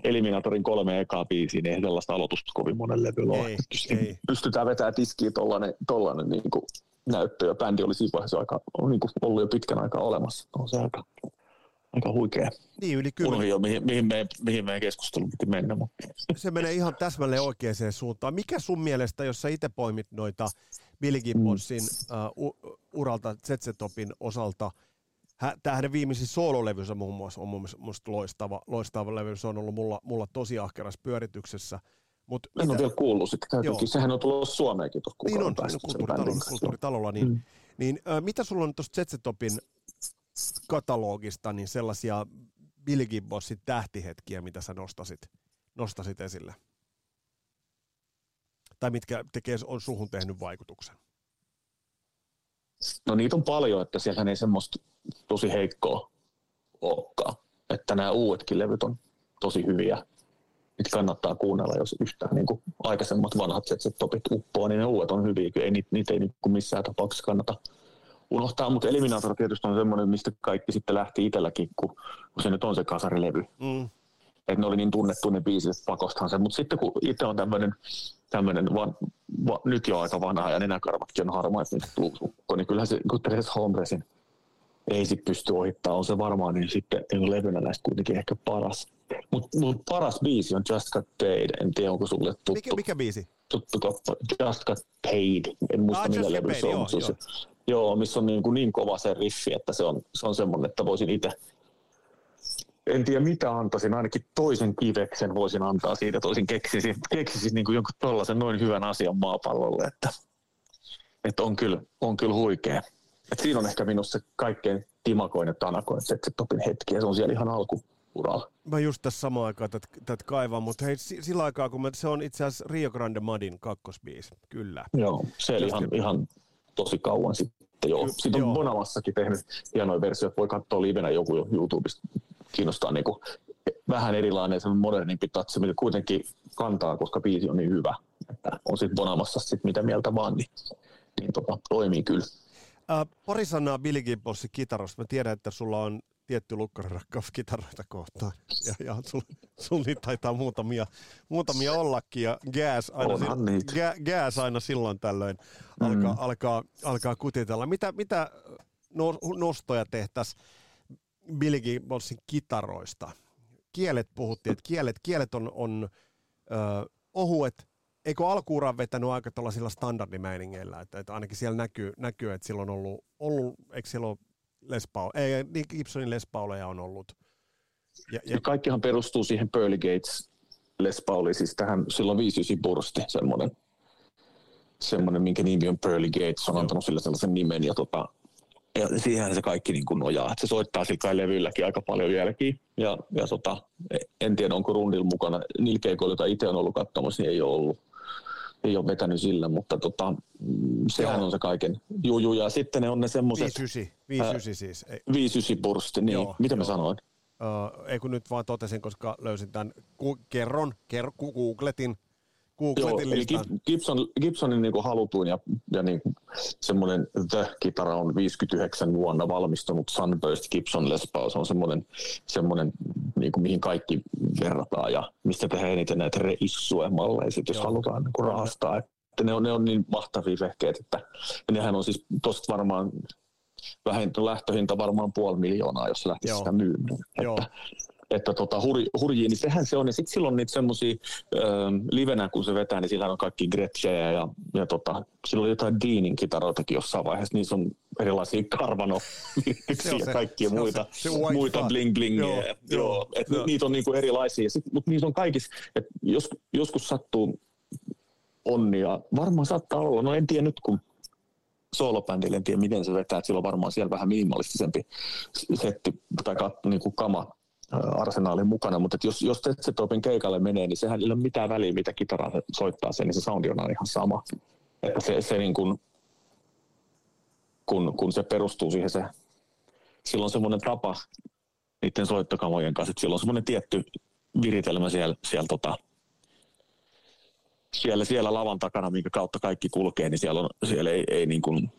Eliminatorin kolme ekaa biisiä, niin ei sellaista aloitusta kovin monen levyllä ole. Ei. Pystytään vetämään tiskiin tollainen, tollainen niinku näyttö ja bändi oli siinä vaiheessa aika, on niinku ollut jo pitkän aikaa olemassa. On se aika, aika huikea. Niin, yli kyllä. Unohdin jo, mihin, mihin, meidän, mihin meidän keskustelu piti mennä. Mutta. Se menee ihan täsmälleen oikeaan suuntaan. Mikä sun mielestä, jos sä itse poimit noita Billy Gibbonsin mm. uh, uralta Zetsetopin osalta, Tämä hänen viimeisin soololevynsä muun muassa on mun mielestä loistava, loistava levy. Se on ollut mulla, mulla tosi ahkerassa pyörityksessä. Mut en mitä... ole vielä kuullut sitä. Sehän on tullut Suomeenkin tuossa Niin on, kulttuuritalolla, kulttuuritalolla. Niin, mm. niin, äh, mitä sulla on tuosta Zetsetopin katalogista niin sellaisia Billy Gibbonsin tähtihetkiä, mitä sä nostasit, nostasit esille? Tai mitkä tekee, on suhun tehnyt vaikutuksen? No niitä on paljon, että siellä ei semmoista tosi heikkoa olekaan. Että nämä uudetkin levyt on tosi hyviä. Niitä kannattaa kuunnella, jos yhtään niin aikaisemmat vanhat topit uppoa, niin ne uudet on hyviä. Ei, niitä, niitä ei niin missään tapauksessa kannata unohtaa, mutta Eliminator tietysti on semmoinen, mistä kaikki sitten lähti itselläkin, kun, kun se nyt on se kasarilevy. Mm. Että ne oli niin tunnettu ne biisit, pakostahan se. Mutta sitten kun itse on tämmöinen tämmöinen van, va, nyt jo aika vanha ja nenäkarvatkin on harmaat, niin, bluesukko, niin kyllähän se, kun Teres Holmresin ei sit pysty ohittaa, on se varmaan niin sitten niin levynä näistä kuitenkin ehkä paras. Mutta mut paras biisi on Just Got Paid, en tiedä onko sulle tuttu. Mikä, mikä biisi? Tuttu kappa, Just Got Paid, en muista ah, millä levy se on. Joo, joo. Joo, missä on niin, kuin niin kova se riffi, että se on, se on semmoinen, että voisin itse en tiedä mitä antaisin, ainakin toisen kiveksen voisin antaa siitä, toisin keksisin, keksisin niin kuin jonkun tollaisen noin hyvän asian maapallolle, että, että on, kyllä, on kyllä huikea. Et siinä on ehkä minusta se kaikkein timakoin ja tanakoin se, se topin hetki, ja se on siellä ihan alkuuralla. Mä just tässä samaan aikaan tätä kaivan, mutta hei, sillä aikaa, kun mä, se on itse asiassa Rio Grande Madin kakkosbiisi, kyllä. Joo, se oli ihan, ihan tosi kauan sitten. Joo. Sitten on Bonamassakin tehnyt hienoja versioita, voi katsoa livenä joku jo YouTubesta kiinnostaa niin kuin vähän erilainen, se modernimpi tatsi, mikä kuitenkin kantaa, koska biisi on niin hyvä. Että on sitten Bonamassa sit mitä mieltä vaan, niin, niin tota, toimii kyllä. Ää, pari sanaa Billy Gibbonsin kitarosta. Mä tiedän, että sulla on tietty lukkarakkaus kitaroita kohtaan. Ja, ja sulla sul niitä taitaa muutamia, muutamia ollakin. Ja gas aina, si- ga, gas aina silloin tällöin alkaa, mm. alkaa, alkaa kutitella. Mitä, mitä no, nostoja tehtäisiin Billy Gibbonsin kitaroista. Kielet puhuttiin, että kielet, kielet on, on ö, ohuet, eikö alkuuran vetänyt aika tuollaisilla standardimäiningeillä, että, että ainakin siellä näkyy, näkyy, että sillä on ollut, ollut eikö siellä ole Les Paul, ei, niin Gibsonin Les Pauleja on ollut. Ja, ja... Kaikkihan perustuu siihen Pearly Gates Les Pauliin, siis tähän silloin 59 bursti, semmoinen, semmoinen, minkä nimi on Pearly Gates, on antanut sille sellaisen nimen, ja tota, ja siihen se kaikki niin kuin nojaa. Se soittaa sillä kai levylläkin aika paljon jälkiä. Ja, ja tota, en tiedä, onko rundilla mukana. Niillä keikoilla, joita itse on ollut katsomassa, niin ei ole ollut. Ei ole vetänyt sillä, mutta tota, mm, sehän Joo. on se kaiken juju. Ja sitten ne on ne semmoiset... 59, 59 siis. 59 bursti, niin. Joo, Mitä jo. mä sanoin? Uh, ei kun nyt vaan totesin, koska löysin tämän, ku, kerron, ker, googletin, Googletin listan. Gibson, Gibsonin niin halutuin ja, ja niin semmoinen The-kitara on 59 vuonna valmistunut Sunburst Gibson Les Paul. Se on semmoinen, semmoinen niin kuin mihin kaikki verrataan ja mistä tehdään eniten näitä reissue-malleja, jos Joo. halutaan niin kuin rahastaa. Että ne on, ne on niin mahtavia vehkeet, että ja nehän on siis tosta varmaan vähintään lähtöhinta varmaan puoli miljoonaa, jos lähtisi sitä myymään. Että, että tota, hur, hurjia, niin sehän se on. Ja sitten silloin niitä semmoisia livenä, kun se vetää, niin sillä on kaikki Gretschejä ja, ja tota, silloin on jotain Deanin kitaroitakin jossain vaiheessa. Niissä on erilaisia karvano ja kaikkia muita, se, se muita bling bling. Joo, joo, joo, et joo. Niitä on niinku erilaisia, sit, mutta niissä on kaikissa, että jos, joskus sattuu onnia, varmaan saattaa olla, no en tiedä nyt kun soolobändille, en tiedä miten se vetää, että sillä on varmaan siellä vähän minimalistisempi setti tai kat, niin kuin kama arsenaalin mukana, mutta jos, jos Tetsetopin keikalle menee, niin sehän ei ole mitään väliä, mitä kitaraa soittaa sen, niin se soundi on ihan sama. Että se, se niin kuin, kun, kun se perustuu siihen, se, silloin on semmoinen tapa niiden soittokamojen kanssa, että silloin on semmoinen tietty viritelmä siellä, siellä, tota, siellä, siellä lavan takana, minkä kautta kaikki kulkee, niin siellä, on, siellä ei, ei niin kuin,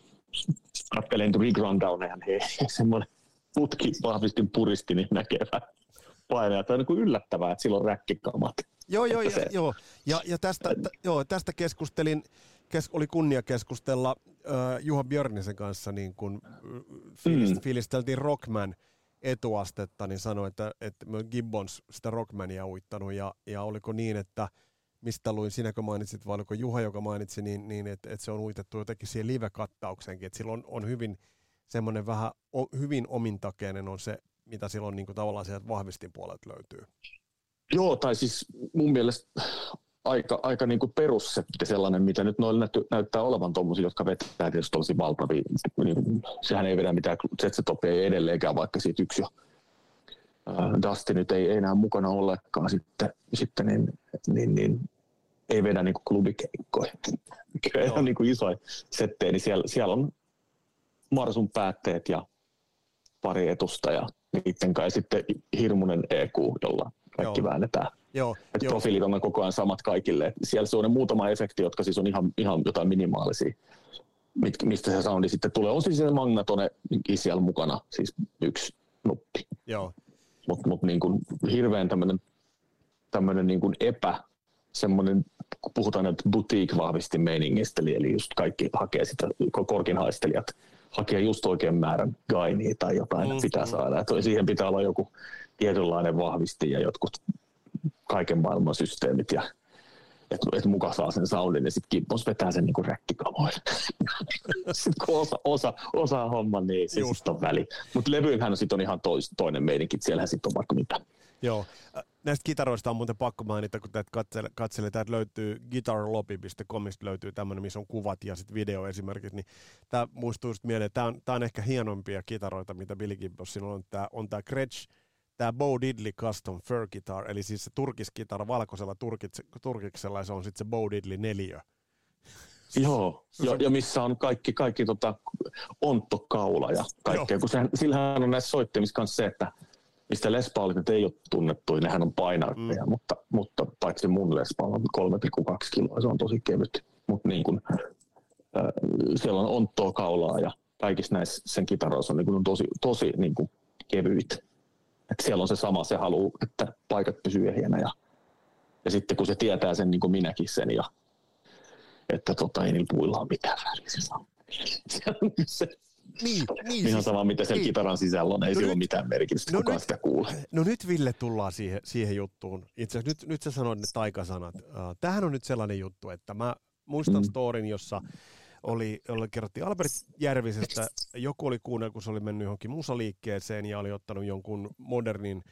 katselen Big Rundown, eihän he, [laughs] semmoinen putki vahvistin puristi, niin näkee vähän painajat. Tämä on niin yllättävää, että silloin räkkikamat. Joo, joo, ja, joo. Ja, ja tästä, t- joo, tästä keskustelin, kes, oli kunnia keskustella äh, Juha Björnisen kanssa, niin kun fiilist, mm. fiilisteltiin Rockman etuastetta, niin sanoi, että, että Gibbons sitä Rockmania uittanut, ja, ja oliko niin, että mistä luin, sinäkö mainitsit, vai oliko Juha, joka mainitsi, niin, niin että, että se on uitettu jotenkin siihen live-kattaukseenkin, että sillä on, on hyvin semmoinen vähän o, hyvin omintakeinen on se mitä silloin niin kuin tavallaan sieltä vahvistin puolelta löytyy. Joo, tai siis mun mielestä aika, aika niin kuin perussetti sellainen, mitä nyt noilla näyttää, näyttää olevan tuommoisia, jotka vetää tietysti tosi valtavia. Niin, sehän ei vedä mitään Zetsetopia ei edelleenkään, vaikka siitä yksi jo Dustin nyt ei, ei enää mukana ollenkaan sitten, sitten niin, niin, niin, ei vedä niin kuin klubikeikkoja. Kyllä on niin kuin isoja settejä, niin siellä, siellä on Marsun päätteet ja pari etusta ja niiden kai sitten hirmuinen EQ, jolla kaikki Joo. väännetään. Joo, Et jo. profiilit on koko ajan samat kaikille. siellä se on ne muutama efekti, jotka siis on ihan, ihan jotain minimaalisia, mit, mistä se soundi sitten tulee. On siis se magnatone siellä mukana, siis yksi nuppi. Joo. Mutta mut niin kuin hirveän tämmöinen tämmöinen niin kuin epä, semmoinen, kun puhutaan että boutique meiningistä, eli just kaikki hakee sitä, korkinhaistelijat hakea just oikein määrän gainia tai jotain mm, pitää mm. saada. Että siihen pitää olla joku tietynlainen vahvisti ja jotkut kaiken maailman systeemit ja että et muka saa sen soundin ja sitten Gibbons vetää sen niinku räkkikamoille. [laughs] sitten kun osa, osa, osaa homman, niin se sitten on väli. Mutta levyinhän sitten on ihan tois, toinen meidänkin, siellähän sitten on vaikka mitä. Joo. Näistä kitaroista on muuten pakko mainita, kun täältä katselee, katselee täältä löytyy guitarlobby.comista löytyy tämmöinen, missä on kuvat ja sitten video esimerkiksi, niin tämä muistuu just mieleen, tämä on, tämä on ehkä hienompia kitaroita, mitä Billy Gibbonsilla on. Tämä on tämä Gretsch, tämä Bo Diddley Custom Fur Guitar, eli siis se turkiskitara valkoisella turkiksella, ja se on sitten se Bo Diddley 4. [laughs] Joo, jo, ja missä on kaikki, kaikki tota, onttokaula ja kaikkea, kun sehän, sillähän on näissä soittimissa kanssa se, että mistä Les Paulit nyt ei ole tunnettu, nehän on painavia, mm. mutta, mutta paitsi mun Les Paul on 3,2 kiloa, se on tosi kevyt. Mutta niin kun, äh, siellä on onttoa kaulaa ja kaikissa näissä sen kitaroissa on, niin kun, tosi, tosi niin kun, kevyit. Et siellä on se sama, se haluaa, että paikat pysyy ehjänä ja, ja sitten kun se tietää sen niin kuin minäkin sen ja että tota, ei niillä puilla ole mitään väliä. Se [laughs] on se, niin, niin Ihan siis, sama, mitä siellä niin. kitaran sisällä on, ei no sillä nyt, ole mitään merkitystä, no kukaan nyt, sitä kuulee. No nyt Ville tullaan siihen, siihen juttuun. Itse asiassa nyt, nyt sä sanoit ne taikasanat. Uh, tämähän on nyt sellainen juttu, että mä muistan mm. storin, jossa oli, oli kerrottiin Albert Järvisestä, joku oli kuunnellut, kun se oli mennyt johonkin musaliikkeeseen ja oli ottanut jonkun modernin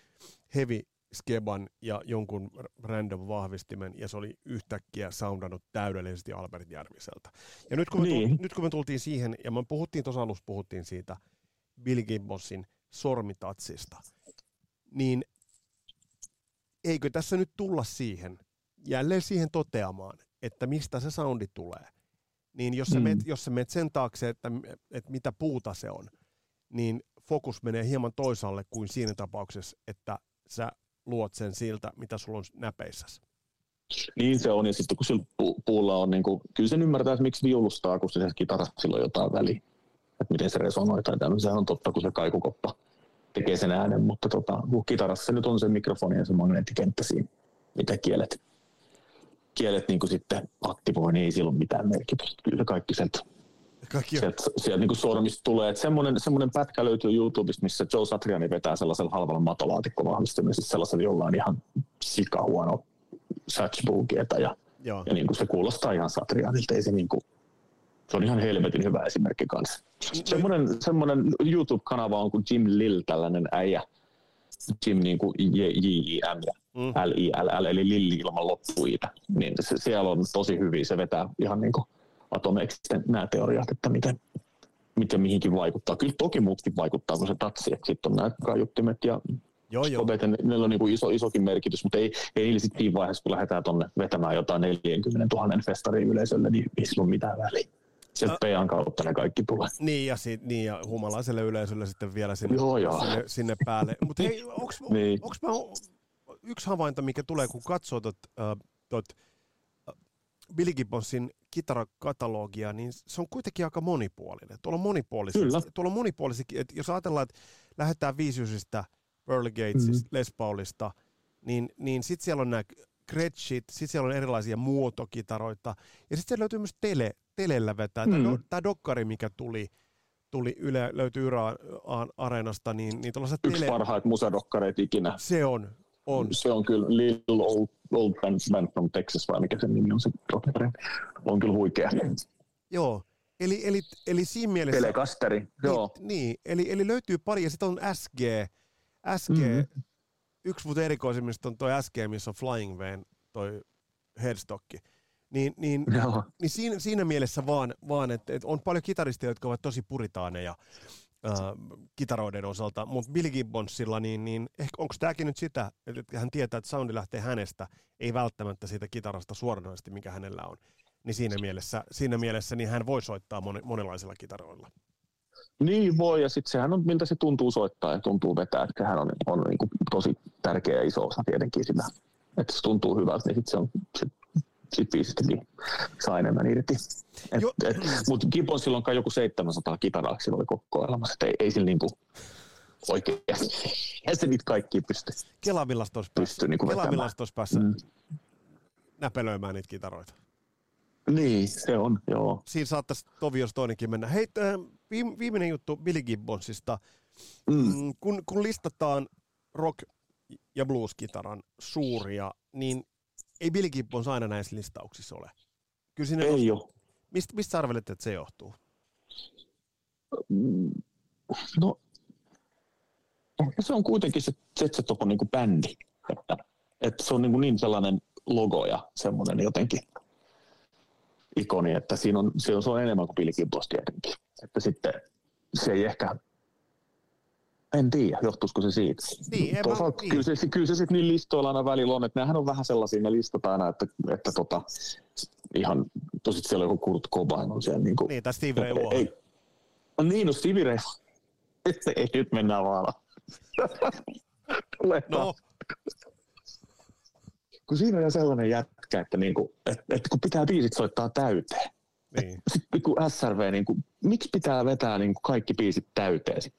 heavy skeban ja jonkun random vahvistimen, ja se oli yhtäkkiä soundannut täydellisesti Albert Järviseltä. Ja nyt kun, me niin. tultiin, nyt kun me tultiin siihen, ja me puhuttiin tuossa alussa, puhuttiin siitä Bill Gibbonsin sormitatsista, niin eikö tässä nyt tulla siihen, jälleen siihen toteamaan, että mistä se soundi tulee. Niin jos sä, mm. meet, jos sä meet sen taakse, että, että mitä puuta se on, niin fokus menee hieman toisaalle kuin siinä tapauksessa, että sä luot sen siltä, mitä sulla on näpeissäsi. Niin se on, ja sitten kun sillä pu- puulla on, niin kuin, kyllä sen ymmärtää, että miksi viulustaa, kun se kitarassa sillä on jotain väliä. Että miten se resonoi tai tämmöinen, on totta, kun se kaikukoppa tekee sen äänen, mutta tota, kun kitarassa nyt on se mikrofoni ja se magneettikenttä siinä, mitä kielet, kielet niin kuin sitten aktivoi, niin ei sillä ole mitään merkitystä. Kyllä kaikki sieltä Kaikki sieltä, sieltä niin sormista tulee. Että semmoinen, semmoinen pätkä löytyy YouTubesta, missä Joe Satriani vetää sellaisella halvalla matolaatikkovahvistimella, siis sellaisella jollain ihan sikahuono Satchboogieta ja, Joo. ja niin kuin se kuulostaa ihan Satrianilta. Ei se, niin kuin, se on ihan helvetin hyvä esimerkki kanssa. Semmoinen, semmoinen YouTube-kanava on kuin Jim Lill, tällainen äijä. Jim niin kuin J-I-M ja Mm. L-I-L-L, eli Lilli ilman loppuita. Niin se, siellä on tosi hyvin, se vetää ihan niin kuin atomeiksi nämä teoriat, että miten, miten mihinkin vaikuttaa. Kyllä toki muutkin vaikuttaa, kun se tatsi, että sitten on nämä kaiuttimet ja Joo, joo. Kobeet, niillä on niin kuin iso, isokin merkitys, mutta ei, ei niillä sitten siinä vaiheessa, kun lähdetään tuonne vetämään jotain 40 000 festarin yleisölle, niin ei sillä ole mitään väliä. Sieltä PAn kautta ne kaikki tulee. Niin ja, si, niin ja humalaiselle yleisölle sitten vielä sinne, Joo, joo. sinne, sinne päälle. [laughs] Mutta hei, onks, Niin. onks mä, yksi havainto, mikä tulee, kun katsoo tot, äh, tot, äh, Billy Gibbonsin kitarakatalogia, niin se on kuitenkin aika monipuolinen. Tuolla on monipuolisia, Kyllä. tuolla on monipuolisia, että jos ajatellaan, että lähdetään viisyysistä, Pearl Gatesista, Mhm. Les Paulista, niin, niin sitten siellä on nämä Gretschit, sitten siellä on erilaisia muotokitaroita, ja sitten siellä löytyy myös tele, telellä vetää. Tämä, Mm. do, tämä dokkari, mikä tuli, tuli yle, löytyy Yle Areenasta, niin, niin tuollaisessa Yksi tele, parhaita musadokkareita ikinä. se on, on. Se on kyllä Little Old, old band, band from Texas, vai mikä sen nimi on se rockeri. On kyllä huikea. Joo, eli, eli, eli siinä mielessä... Telecasteri, joo. Niin, niin eli, eli löytyy pari, ja sitten on SG. SG, Mhm. mm-hmm. yksi mut erikoisimmista on toi SG, missä on Flying Van, toi headstocki. Niin, niin, joo. niin siinä, siinä mielessä vaan, vaan että, että on paljon kitaristeja, jotka ovat tosi puritaaneja äh, kitaroiden osalta, mutta Billy Gibbonsilla, niin, niin ehkä onko tämäkin nyt sitä, että hän tietää, että soundi lähtee hänestä, ei välttämättä siitä kitarasta suoranaisesti, mikä hänellä on. Niin siinä mielessä, siinä mielessä niin hän voi soittaa moni, monenlaisilla kitaroilla. Niin voi, ja sitten sehän on, miltä se tuntuu soittaa ja tuntuu vetää, että sehän on, on niin kuin tosi tärkeä ja iso osa tietenkin sitä. Että se tuntuu hyvältä, niin sitten se on, sit, sit biisistä niin saa enemmän irti. Mutta Gibbonsilla on kai joku 700 kitaraa, sillä oli koko elämässä, että ei, ei sillä niinku oikeasti, ei se niitä kaikkia pysty. Kela olisi päässä, Pysty niinku Kela vetämään. millaista olisi päässä Mm. näpelöimään niitä kitaroita. Niin, se on, joo. Siinä saattaisi tovi jos toinenkin mennä. Hei, äh, viim- viimeinen juttu Billy Gibbonsista. Mm. Mm, kun, kun listataan rock- ja blues-kitaran suuria, niin ei Billy Gibbons aina näissä listauksissa ole. Kyllä sinne Ei ole. mistä, mistä arvelet, että se johtuu? Mm, No, se on kuitenkin se Zetsetop on niin kuin bändi. Että, että se on niin, kuin niin sellainen logo ja semmoinen jotenkin ikoni, että siinä on, se on, se on enemmän kuin Gibbons tietenkin. Että sitten se ei ehkä, en tiedä, johtuisiko se siitä. Niin, en mä- Toisaalta niin. kyllä se, kyllä se sitten niin listoilla aina välillä on, että nehän on vähän sellaisia, ne listat aina, että, että tota, ihan, tosit siellä on joku Kurt Cobain on siellä niin kuin, Niin, tai Steve Ray Vaughan. ei. No niin, no Stevie Ray. [laughs] ei, nyt mennään vaan. No. Kun siinä on jo sellainen jätkä, että, niinku, että, että kun pitää biisit soittaa täyteen. niin. Sitten kun SRV, niinku, miksi pitää vetää niinku kaikki biisit täyteen? Sit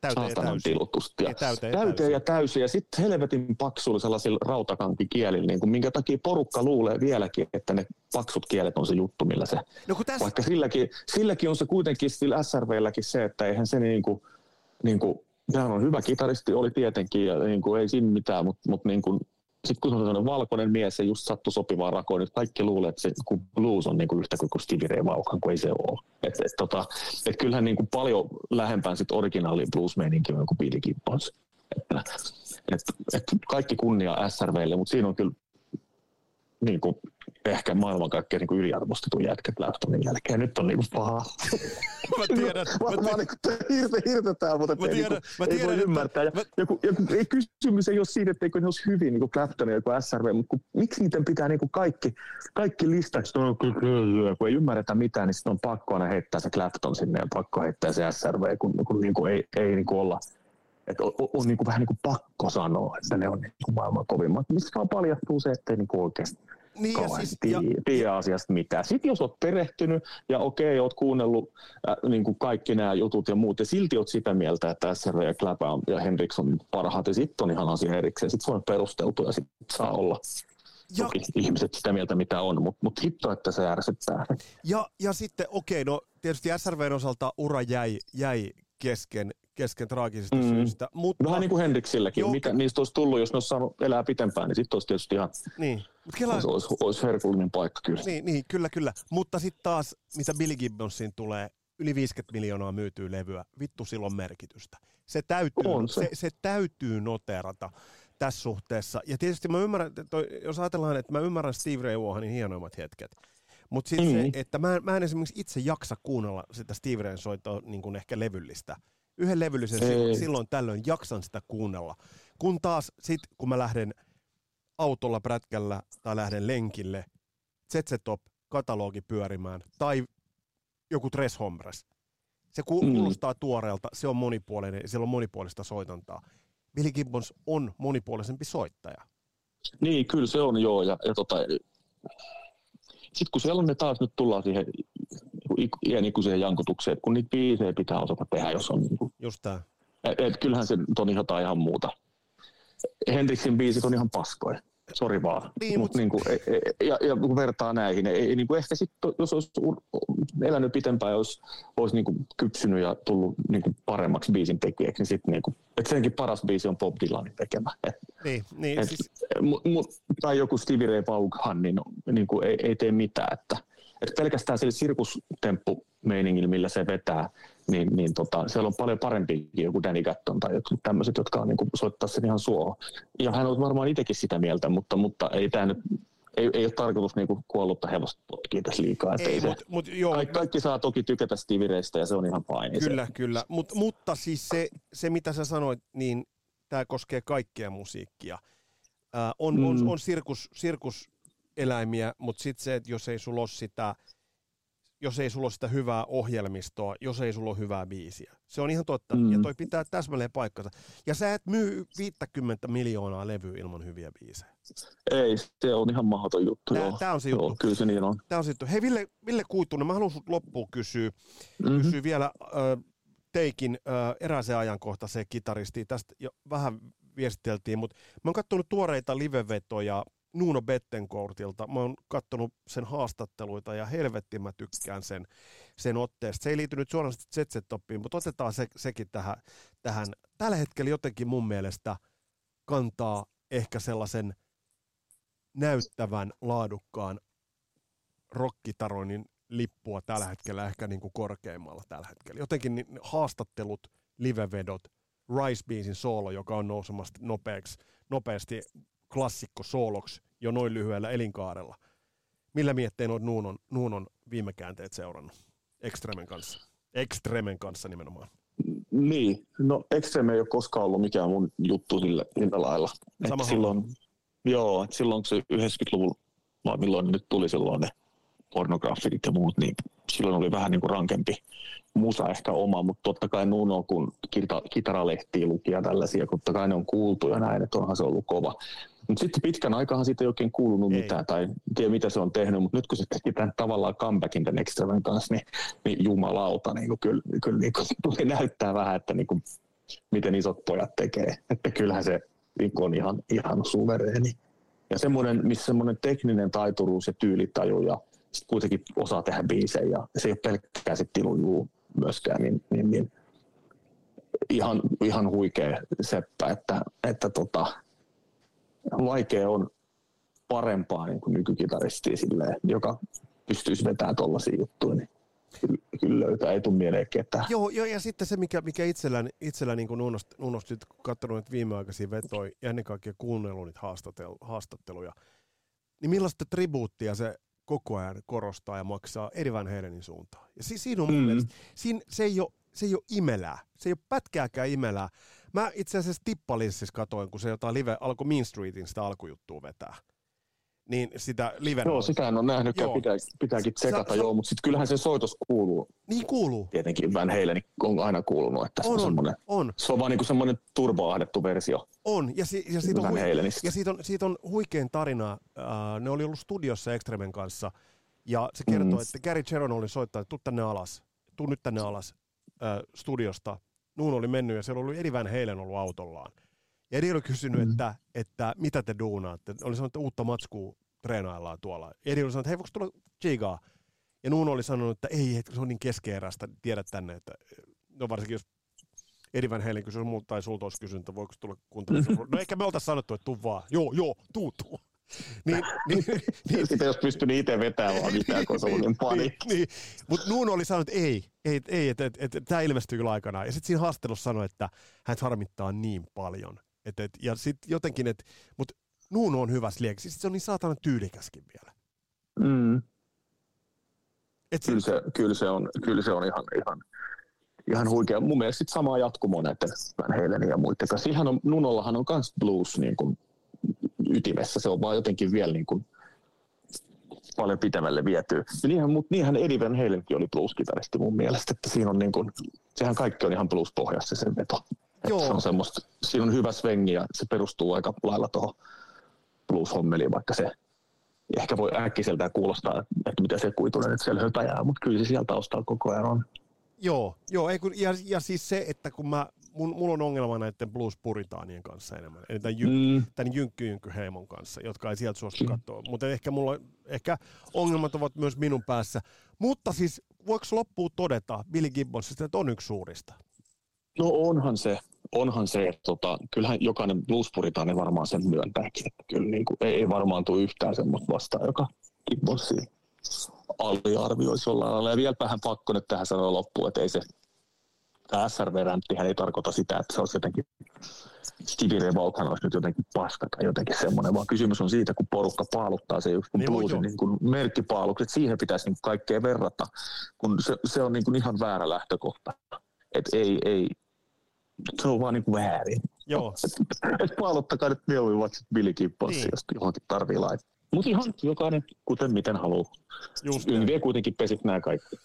Täyteen ja saatanan täysin. tilutusta. Ja Niin, täyteen ja täyteen täysin. ja täysin. Ja sitten helvetin paksuilla sellaisilla rautakankikielillä, niin kuin, minkä takia porukka luulee vieläkin, että ne paksut kielet on se juttu, millä se No kun tässä, vaikka silläkin, silläkin on se kuitenkin sillä SRVlläkin se, että eihän se niinku, niinku hän on hyvä kitaristi, oli tietenkin, ja niinku, ei siinä mitään, mutta mut niinku, sitten kun se on sellainen valkoinen mies ja just sattu sopivaan rakoon, niin kaikki luulee, että se kun blues on niinku yhtä kuin kuin Stevie Ray Vaughan, kun ei se ole. Et, et, tota, et kyllähän niinku paljon lähempään sit originaali blues meininki on kuin Billy Gibbons. Että, et, et kaikki kunnia SRVlle, mutta siinä on kyllä niin kuin, ehkä maailman kaikkein niin yliarvostetun jätkä Claptonin jälkeen. Nyt on niin paha. [laughs] mä tiedän, mä Varmaan tiedän, niin hirte, hirtetään, mutta Mä ei, tiedän, niin mä kuin, ei tiedän, voi että- ymmärtää. Ja mä- joku, joku, ei kysymys ei ole siitä, etteikö ne olisi hyvin niin kuin Clapton ja joku SRV, mutta kun, miksi niiden pitää niin kuin kaikki, kaikki listaksi, no, kun kun ei ymmärretä mitään, niin sitten on pakko aina heittää se Clapton sinne ja pakko heittää se SRV, kun, kun niin kuin ei, ei niin kuin olla että on, on niin kuin vähän niin kuin pakko sanoa, että ne on niin kuin maailman kovimmat, missä vaan paljastuu se, että ei niin kuin oikeasti niin, ja siis, ja, tiedä asiasta mitään. Sitten jos olet perehtynyt ja okei, olet kuunnellut äh, niin kuin kaikki nämä jutut ja muut, ja silti olet sitä mieltä, että SR ja Kläpä ja Henriksson parhaat, ja sitten on ihan asia erikseen. Sitten se on perusteltu ja sitten saa olla ja, Toki ihmiset sitä mieltä, mitä on, mutta mut hitto, että se ärsyttää. Ja, ja sitten, okei, okay, no tietysti SRVn osalta ura jäi, jäi kesken, kesken traagisista mm. syistä. Mutta, Vähän niin kuin Hendriksilläkin. Joo, Mitä niistä olisi tullut, jos ne olisi saanut elää pitempään, niin sitten olisi tietysti ihan... Niin. Mut kela... olisi, olisi, olisi herkullinen paikka kyllä. Niin, niin kyllä, kyllä. Mutta sitten taas, mitä Billy Gibbonsiin tulee, yli 50 miljoonaa myytyy levyä, vittu silloin merkitystä. Se täytyy, on se. Se, se täytyy noterata tässä suhteessa. Ja tietysti mä ymmärrän, toi, jos ajatellaan, että mä ymmärrän Steve Ray Vaughanin hienoimmat hetket, mutta sitten mm-hmm. se, että mä, mä en esimerkiksi itse jaksa kuunnella sitä Steve Rayn soittoa niin kuin ehkä levyllistä. Yhden levyllisen silloin, silloin tällöin jaksan sitä kuunnella. Kun taas sit, kun mä lähden autolla prätkällä tai lähden lenkille, ZZ Top katalogi pyörimään tai joku Tres Hombres. Se mm. kuulostaa mm. tuoreelta, se on monipuolinen, siellä on monipuolista soitantaa. Billy Gibbons on monipuolisempi soittaja. Niin, kyllä se on joo. Ja, ja tota, sitten kun siellä on ne taas nyt tullaan siihen iän ikuiseen jankutukseen, kun niitä biisejä pitää osata tehdä, jos on... Niin kuin, Just tämä. Et, et, kyllähän se on jotain ihan muuta. Hendriksin biisit on ihan paskoja sori vaan. Niin, Mut, niin kuin, e, e, ja, ja kun vertaa näihin, ei, niin kuin ehkä sitten, jos olisi elänyt pitempään ja olisi, olisi niin kuin kypsynyt ja tullut niin kuin paremmaksi biisin tekijäksi, niin sitten niin kuin, että senkin paras biisi on Bob Dylanin tekemä. Niin, niin, et, siis... mu, mu, tai joku Stevie Ray Vaughan, niin, niin kuin ei, ei tee mitään. Että, että pelkästään sillä sirkustemppu meiningillä, millä se vetää, niin, niin tota, siellä on paljon parempikin joku Danny Gatton tai jotkut tämmöiset, jotka on, niin kuin, soittaa sen ihan suohon. Ja hän on varmaan itsekin sitä mieltä, mutta, mutta ei tämä nyt ei, ei ole tarkoitus niinku kuollutta hevosta potkia tässä liikaa. Ei, mut, se, mut, joo, kaikki, kaikki saa toki tykätä Stivireistä ja se on ihan fine. Kyllä, se. kyllä. Mut, mutta siis se, se, mitä sä sanoit, niin tämä koskee kaikkea musiikkia. Äh, on, mm. on, on sirkus, sirkuseläimiä, mutta sitten se, että jos ei sulla ole sitä – jos ei sulla ole sitä hyvää ohjelmistoa, jos ei sulla ole hyvää biisiä. Se on ihan totta, mm. ja toi pitää täsmälleen paikkansa. Ja sä et myy 50 miljoonaa levyä ilman hyviä biisejä. Ei, se on ihan mahdoton juttu. Tää, joo. tää on se juttu. Joo, kyllä se niin on. Tää on se juttu. Hei Ville, Ville Kuitunen, mä haluan sut loppuun kysyä, mm-hmm. kysyä vielä äh, Teikin äh, erääseen ajankohtaiseen kitaristiin. Tästä jo vähän viestiteltiin, mutta mä oon katsonut tuoreita livevetoja Nuno Bettencourtilta. Mä oon katsonut sen haastatteluita ja helvetti mä tykkään sen, sen otteesta. Se ei liity nyt suoranaisesti ZZ-toppiin, mutta otetaan se, sekin tähän, tähän. Tällä hetkellä jotenkin mun mielestä kantaa ehkä sellaisen näyttävän, laadukkaan rockitaroinnin lippua tällä hetkellä ehkä niin kuin korkeimmalla tällä hetkellä. Jotenkin niin haastattelut, livevedot, Rice Beansin soolo, joka on nousemassa nopeaksi, nopeasti klassikko sooloksi jo noin lyhyellä elinkaarella. Millä miettein olet Nuunon, Nuunon viime käänteet seurannut Extremen kanssa? Extremen kanssa nimenomaan. Niin, no Extreme ei ole koskaan ollut mikään mun juttu sillä, sillä lailla. Sama silloin, joo, silloin se 90-luvulla, vai milloin nyt tuli silloin ne pornografikit ja muut, niin silloin oli vähän niin kuin rankempi musa ehkä oma, mutta totta kai Nuno, kun kita, kitaralehtiä luki ja tällaisia, totta kai ne on kuultu ja näin, että onhan se ollut kova. Mutta sitten pitkän aikaa siitä ei oikein kuulunut ei. mitään tai tiedä mitä se on tehnyt, mutta nyt kun se teki tämän tavallaan comebackin tämän Extraven kanssa, niin, niin jumalauta, niin kuin, kyllä, kyllä [laughs] niin kuin, näyttää vähän, että niin kuin, miten isot pojat tekee. Että kyllähän se niin on ihan, ihan suvereeni. Ja semmoinen, missä semmoinen tekninen taituruus ja tyylitaju ja sitten kuitenkin osaa tehdä biisejä ja se ei ole pelkkää se tilujuu myöskään, niin, niin, niin ihan, ihan huikea seppä, että, että tota, vaikea on parempaa niin kuin nykykitaristia silleen, joka pystyisi vetämään tuollaisia juttuja, niin kyllä löytää, ei tule mieleen ketään. Joo, joo, ja sitten se, mikä, mikä itsellä, itsellä niin unosti, unosti kun katsonut viimeaikaisia vetoja ja ennen kaikkea kuunnellut niitä haastatteluja, niin millaista tribuuttia se koko ajan korostaa ja maksaa eri Van Halenin suuntaan. Ja si, siinä on mun mm. mielestä, siinä, se, ei ole, se ei ole imelää. Se ei ole pätkääkään imelää. Mä itse asiassa tippalinssissa katoin, kun se jotain live alkoi Mean Streetin sitä alkujuttua vetää. Niin sitä live Joo, sitä en ole nähnyt, pitää, pitääkin tsekata, sä, joo, mutta sitten kyllähän se soitos kuuluu. Niin kuuluu. Tietenkin Van Halen on aina kuulunut, että on, se on, on, on. Se on vaan niin semmoinen turboahdettu versio. On, ja, si, ja, siitä, on, ja siitä, on, siitä on huikein tarina. Uh, ne oli ollut studiossa Extremen kanssa, ja se kertoo, mm. että Gary Cheron oli soittanut, että tuu tänne alas, tuu nyt tänne alas uh, studiosta. Nuun oli mennyt, ja siellä oli Eddie Van Halen ollut autollaan. Ja Edi oli kysynyt, mm. että, että mitä te duunaatte. Oli sanonut, että uutta matskua treenaillaan tuolla. Edi oli sanonut, että hei, voiko tulla chigaa? Ja Nuno oli sanonut, että ei, että se on niin keskeeräistä, tiedät tänne, että no varsinkin jos Edi Van Halen kysyy multa tai sulta olisi kysynyt, että voiko tulla kuuntelemaan. No eikä me oltaisi sanottu, että tuu vaan. Joo, joo, tuu, tuu. Niin, niin, [laughs] niin, Sitä jos pystynyt itse vetämään vaan mitään, kun se oli niin panikki. Niin, niin. Mutta Nuno oli sanonut, että ei, ei, ei että et, et, et, tämä ilmestyy kyllä aikanaan. Ja sitten siinä haastattelussa sanoi, että hän harmittaa niin paljon. Et, et, ja sitten jotenkin, että, mutta Nuno on hyvä sliek. Siis se on niin saatana tyylikäskin vielä. Mm. Et kyllä, se, kyllä, se on, kyllä se on ihan, ihan, ihan huikea. Mun mielestä sit samaa jatkumoa näiden Van Halenin ja muiden kanssa. Ihan on, Nunollahan on myös blues niin kuin, ytimessä. Se on vaan jotenkin vielä niin kuin, paljon pitemmälle vietyä. Ja niinhän, mutta niinhän Eddie Van Halenkin oli blues-kitaristi mun mielestä, että siinä on niin kuin, sehän kaikki on ihan blues-pohjassa sen veto. Joo. Se on semmoista, siinä on hyvä svengi ja se perustuu aika lailla tuohon blues-hommeliin, vaikka se ehkä voi äkkiseltään kuulostaa, että mitä se kuitunen nyt siellä höpäjää, mutta kyllä se sieltä taustalla koko ajan on. Joo, joo ei kun, ja, ja siis se, että kun mä, mun, mulla on ongelma näiden blues puritaanien kanssa enemmän, eli tämän, jy, mm. tämän jynkky, jynkky heimon kanssa, jotka ei sieltä suostu mm. katsoa, mutta ehkä, mulla, ehkä ongelmat ovat myös minun päässä. Mutta siis voiko loppuun todeta Billy Gibbonsista, että on yksi suurista? No onhan se, onhan se, että tota, kyllähän jokainen bluespuritaani varmaan sen myöntääkin, että kyllä niin kuin, ei, ei varmaan tule yhtään semmoista vastaan, joka Gibbonsia aliarvioisi jollain lailla. Ja vielä vähän pakko nyt tähän sanoa loppuun, että ei se, tämä SRV-räntti ei tarkoita sitä, että se olisi jotenkin Stevie Ray Vaughan olisi nyt jotenkin paska tai jotenkin semmoinen, vaan kysymys on siitä, kun porukka paaluttaa se just kun niin bluesin niin kuin merkkipaalukset, siihen pitäisi niin kaikkea verrata, kun se, se on niin kuin ihan väärä lähtökohta. että ei, ei, se on vaan niin kuin väärin. Joo. Et paaluttakaa nyt mieluummin vaikka Billy Gibbons, niin. jos johonkin tarvii laittaa. Mutta ihan jokainen kuten miten haluaa. Just Yngviä kuitenkin pesit nämä kaikki.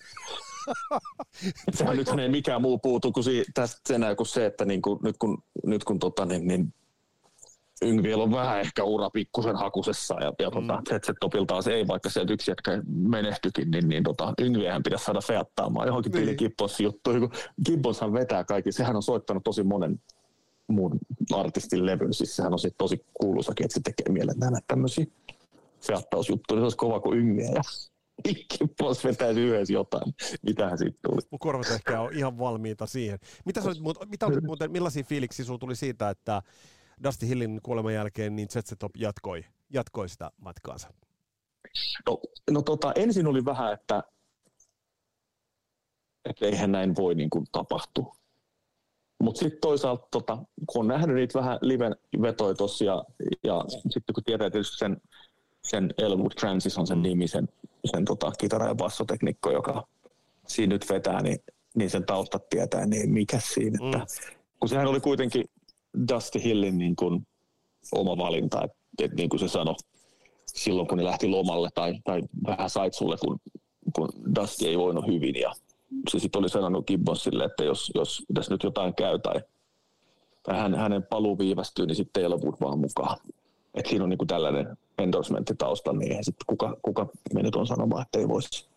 [laughs] Sehän nyt ei mikään muu puutu kuin si- tästä enää kuin se, että niin kuin, nyt kun, nyt kun tota, niin, niin Yngviel on vähän ehkä ura pikkusen hakusessa ja, ja tota, mm. Zetset Topiltaan se ei, vaikka se yksi jätkä menehtyikin, niin, niin tota, Yngviehän pitäisi saada feattaamaan johonkin niin. Gibbons juttuihin, kun Gibbonshan vetää kaikki, sehän on soittanut tosi monen muun artistin levyn, siis sehän on tosi kuuluisakin, että se tekee mielellään tämmöisiä feattausjuttuja, se olisi kova kuin Yngviä ja Gibbons vetäisi yhdessä jotain. Mitähän siitä tuli? Mun korvat ehkä on ihan valmiita siihen. Mitä, sä, mitä [laughs] muuten, millaisia fiiliksiä sinulla tuli siitä, että Dusty Hillin kuoleman jälkeen niin ZZ Top jatkoi, jatkoi sitä matkaansa? No, no tota, ensin oli vähän, että, että eihän näin voi niin kuin, tapahtua. Mutta sitten toisaalta, tota, kun on nähnyt niitä vähän liven vetoja tossa, ja, ja sitten kun tietää tietysti sen, sen Elwood Francis on sen mm. nimi, sen, sen tota, kitara- ja bassoteknikko, joka siinä nyt vetää, niin, niin sen taustat tietää, niin mikä siinä. Mm. Että, kun sehän oli kuitenkin Dusty Hillin niin kuin oma valinta, että, että niin kuin se sanoi silloin, kun ne lähti lomalle tai, tai vähän saitsulle, kun, kun Dusty ei voinut hyvin ja se sitten oli sanonut Gibbonsille, että jos, jos tässä nyt jotain käy tai, tai hän, hänen paluu viivästyy, niin sitten ei ole vaan mukaan. Et siinä on niin kuin tällainen endorsementti taustalla, niin sitten kuka, kuka me nyt on sanomaan, että ei voisi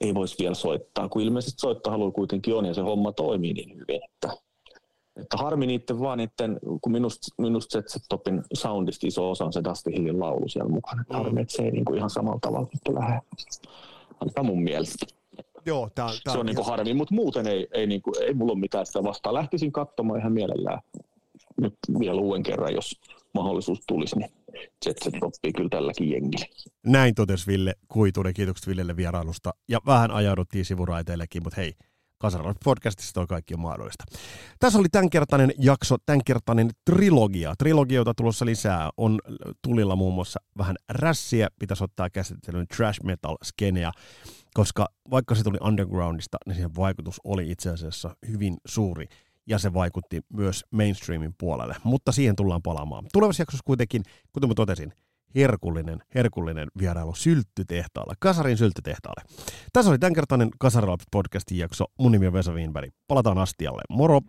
ei vois vielä soittaa, kun ilmeisesti soittohalu kuitenkin on ja se homma toimii niin hyvin, että että harmi niiden vaan niiden, kun minusta, se Topin soundista iso osa on se Dusty Hillin laulu siellä mukana. Mm. Harmi, että se ei niin kuin ihan samalla tavalla lähde. Ainakaan mun mielestä. Joo, tää, tää se on, on niin harmi, mutta muuten ei, ei, niin kuin, ei mulla ole mitään sitä vastaan. Lähtisin katsomaan ihan mielellään nyt vielä uuden kerran, jos mahdollisuus tulisi, niin Jetset toppii kyllä tälläkin jengillä. Näin totesi Ville Kuitunen. Kiitokset Villelle vierailusta. Ja vähän ajauduttiin sivuraiteillekin, mutta hei, Kansanraamat podcastissa toi kaikki on mahdollista. Tässä oli tämänkertainen jakso, tämänkertainen trilogia. Trilogioita tulossa lisää. On tulilla muun muassa vähän rässiä, pitäisi ottaa käsittelyyn trash metal skeneä, koska vaikka se tuli undergroundista, niin siihen vaikutus oli itse asiassa hyvin suuri ja se vaikutti myös mainstreamin puolelle, mutta siihen tullaan palaamaan. Tulevassa jaksossa kuitenkin, kuten mä totesin, herkullinen, herkullinen vierailu sylttytehtaalle, Kasarin sylttytehtaalle. Tässä oli tämänkertainen Kasarilapsi podcastin jakso. Mun nimi on Vesa Wienberg. Palataan astialle. Moro!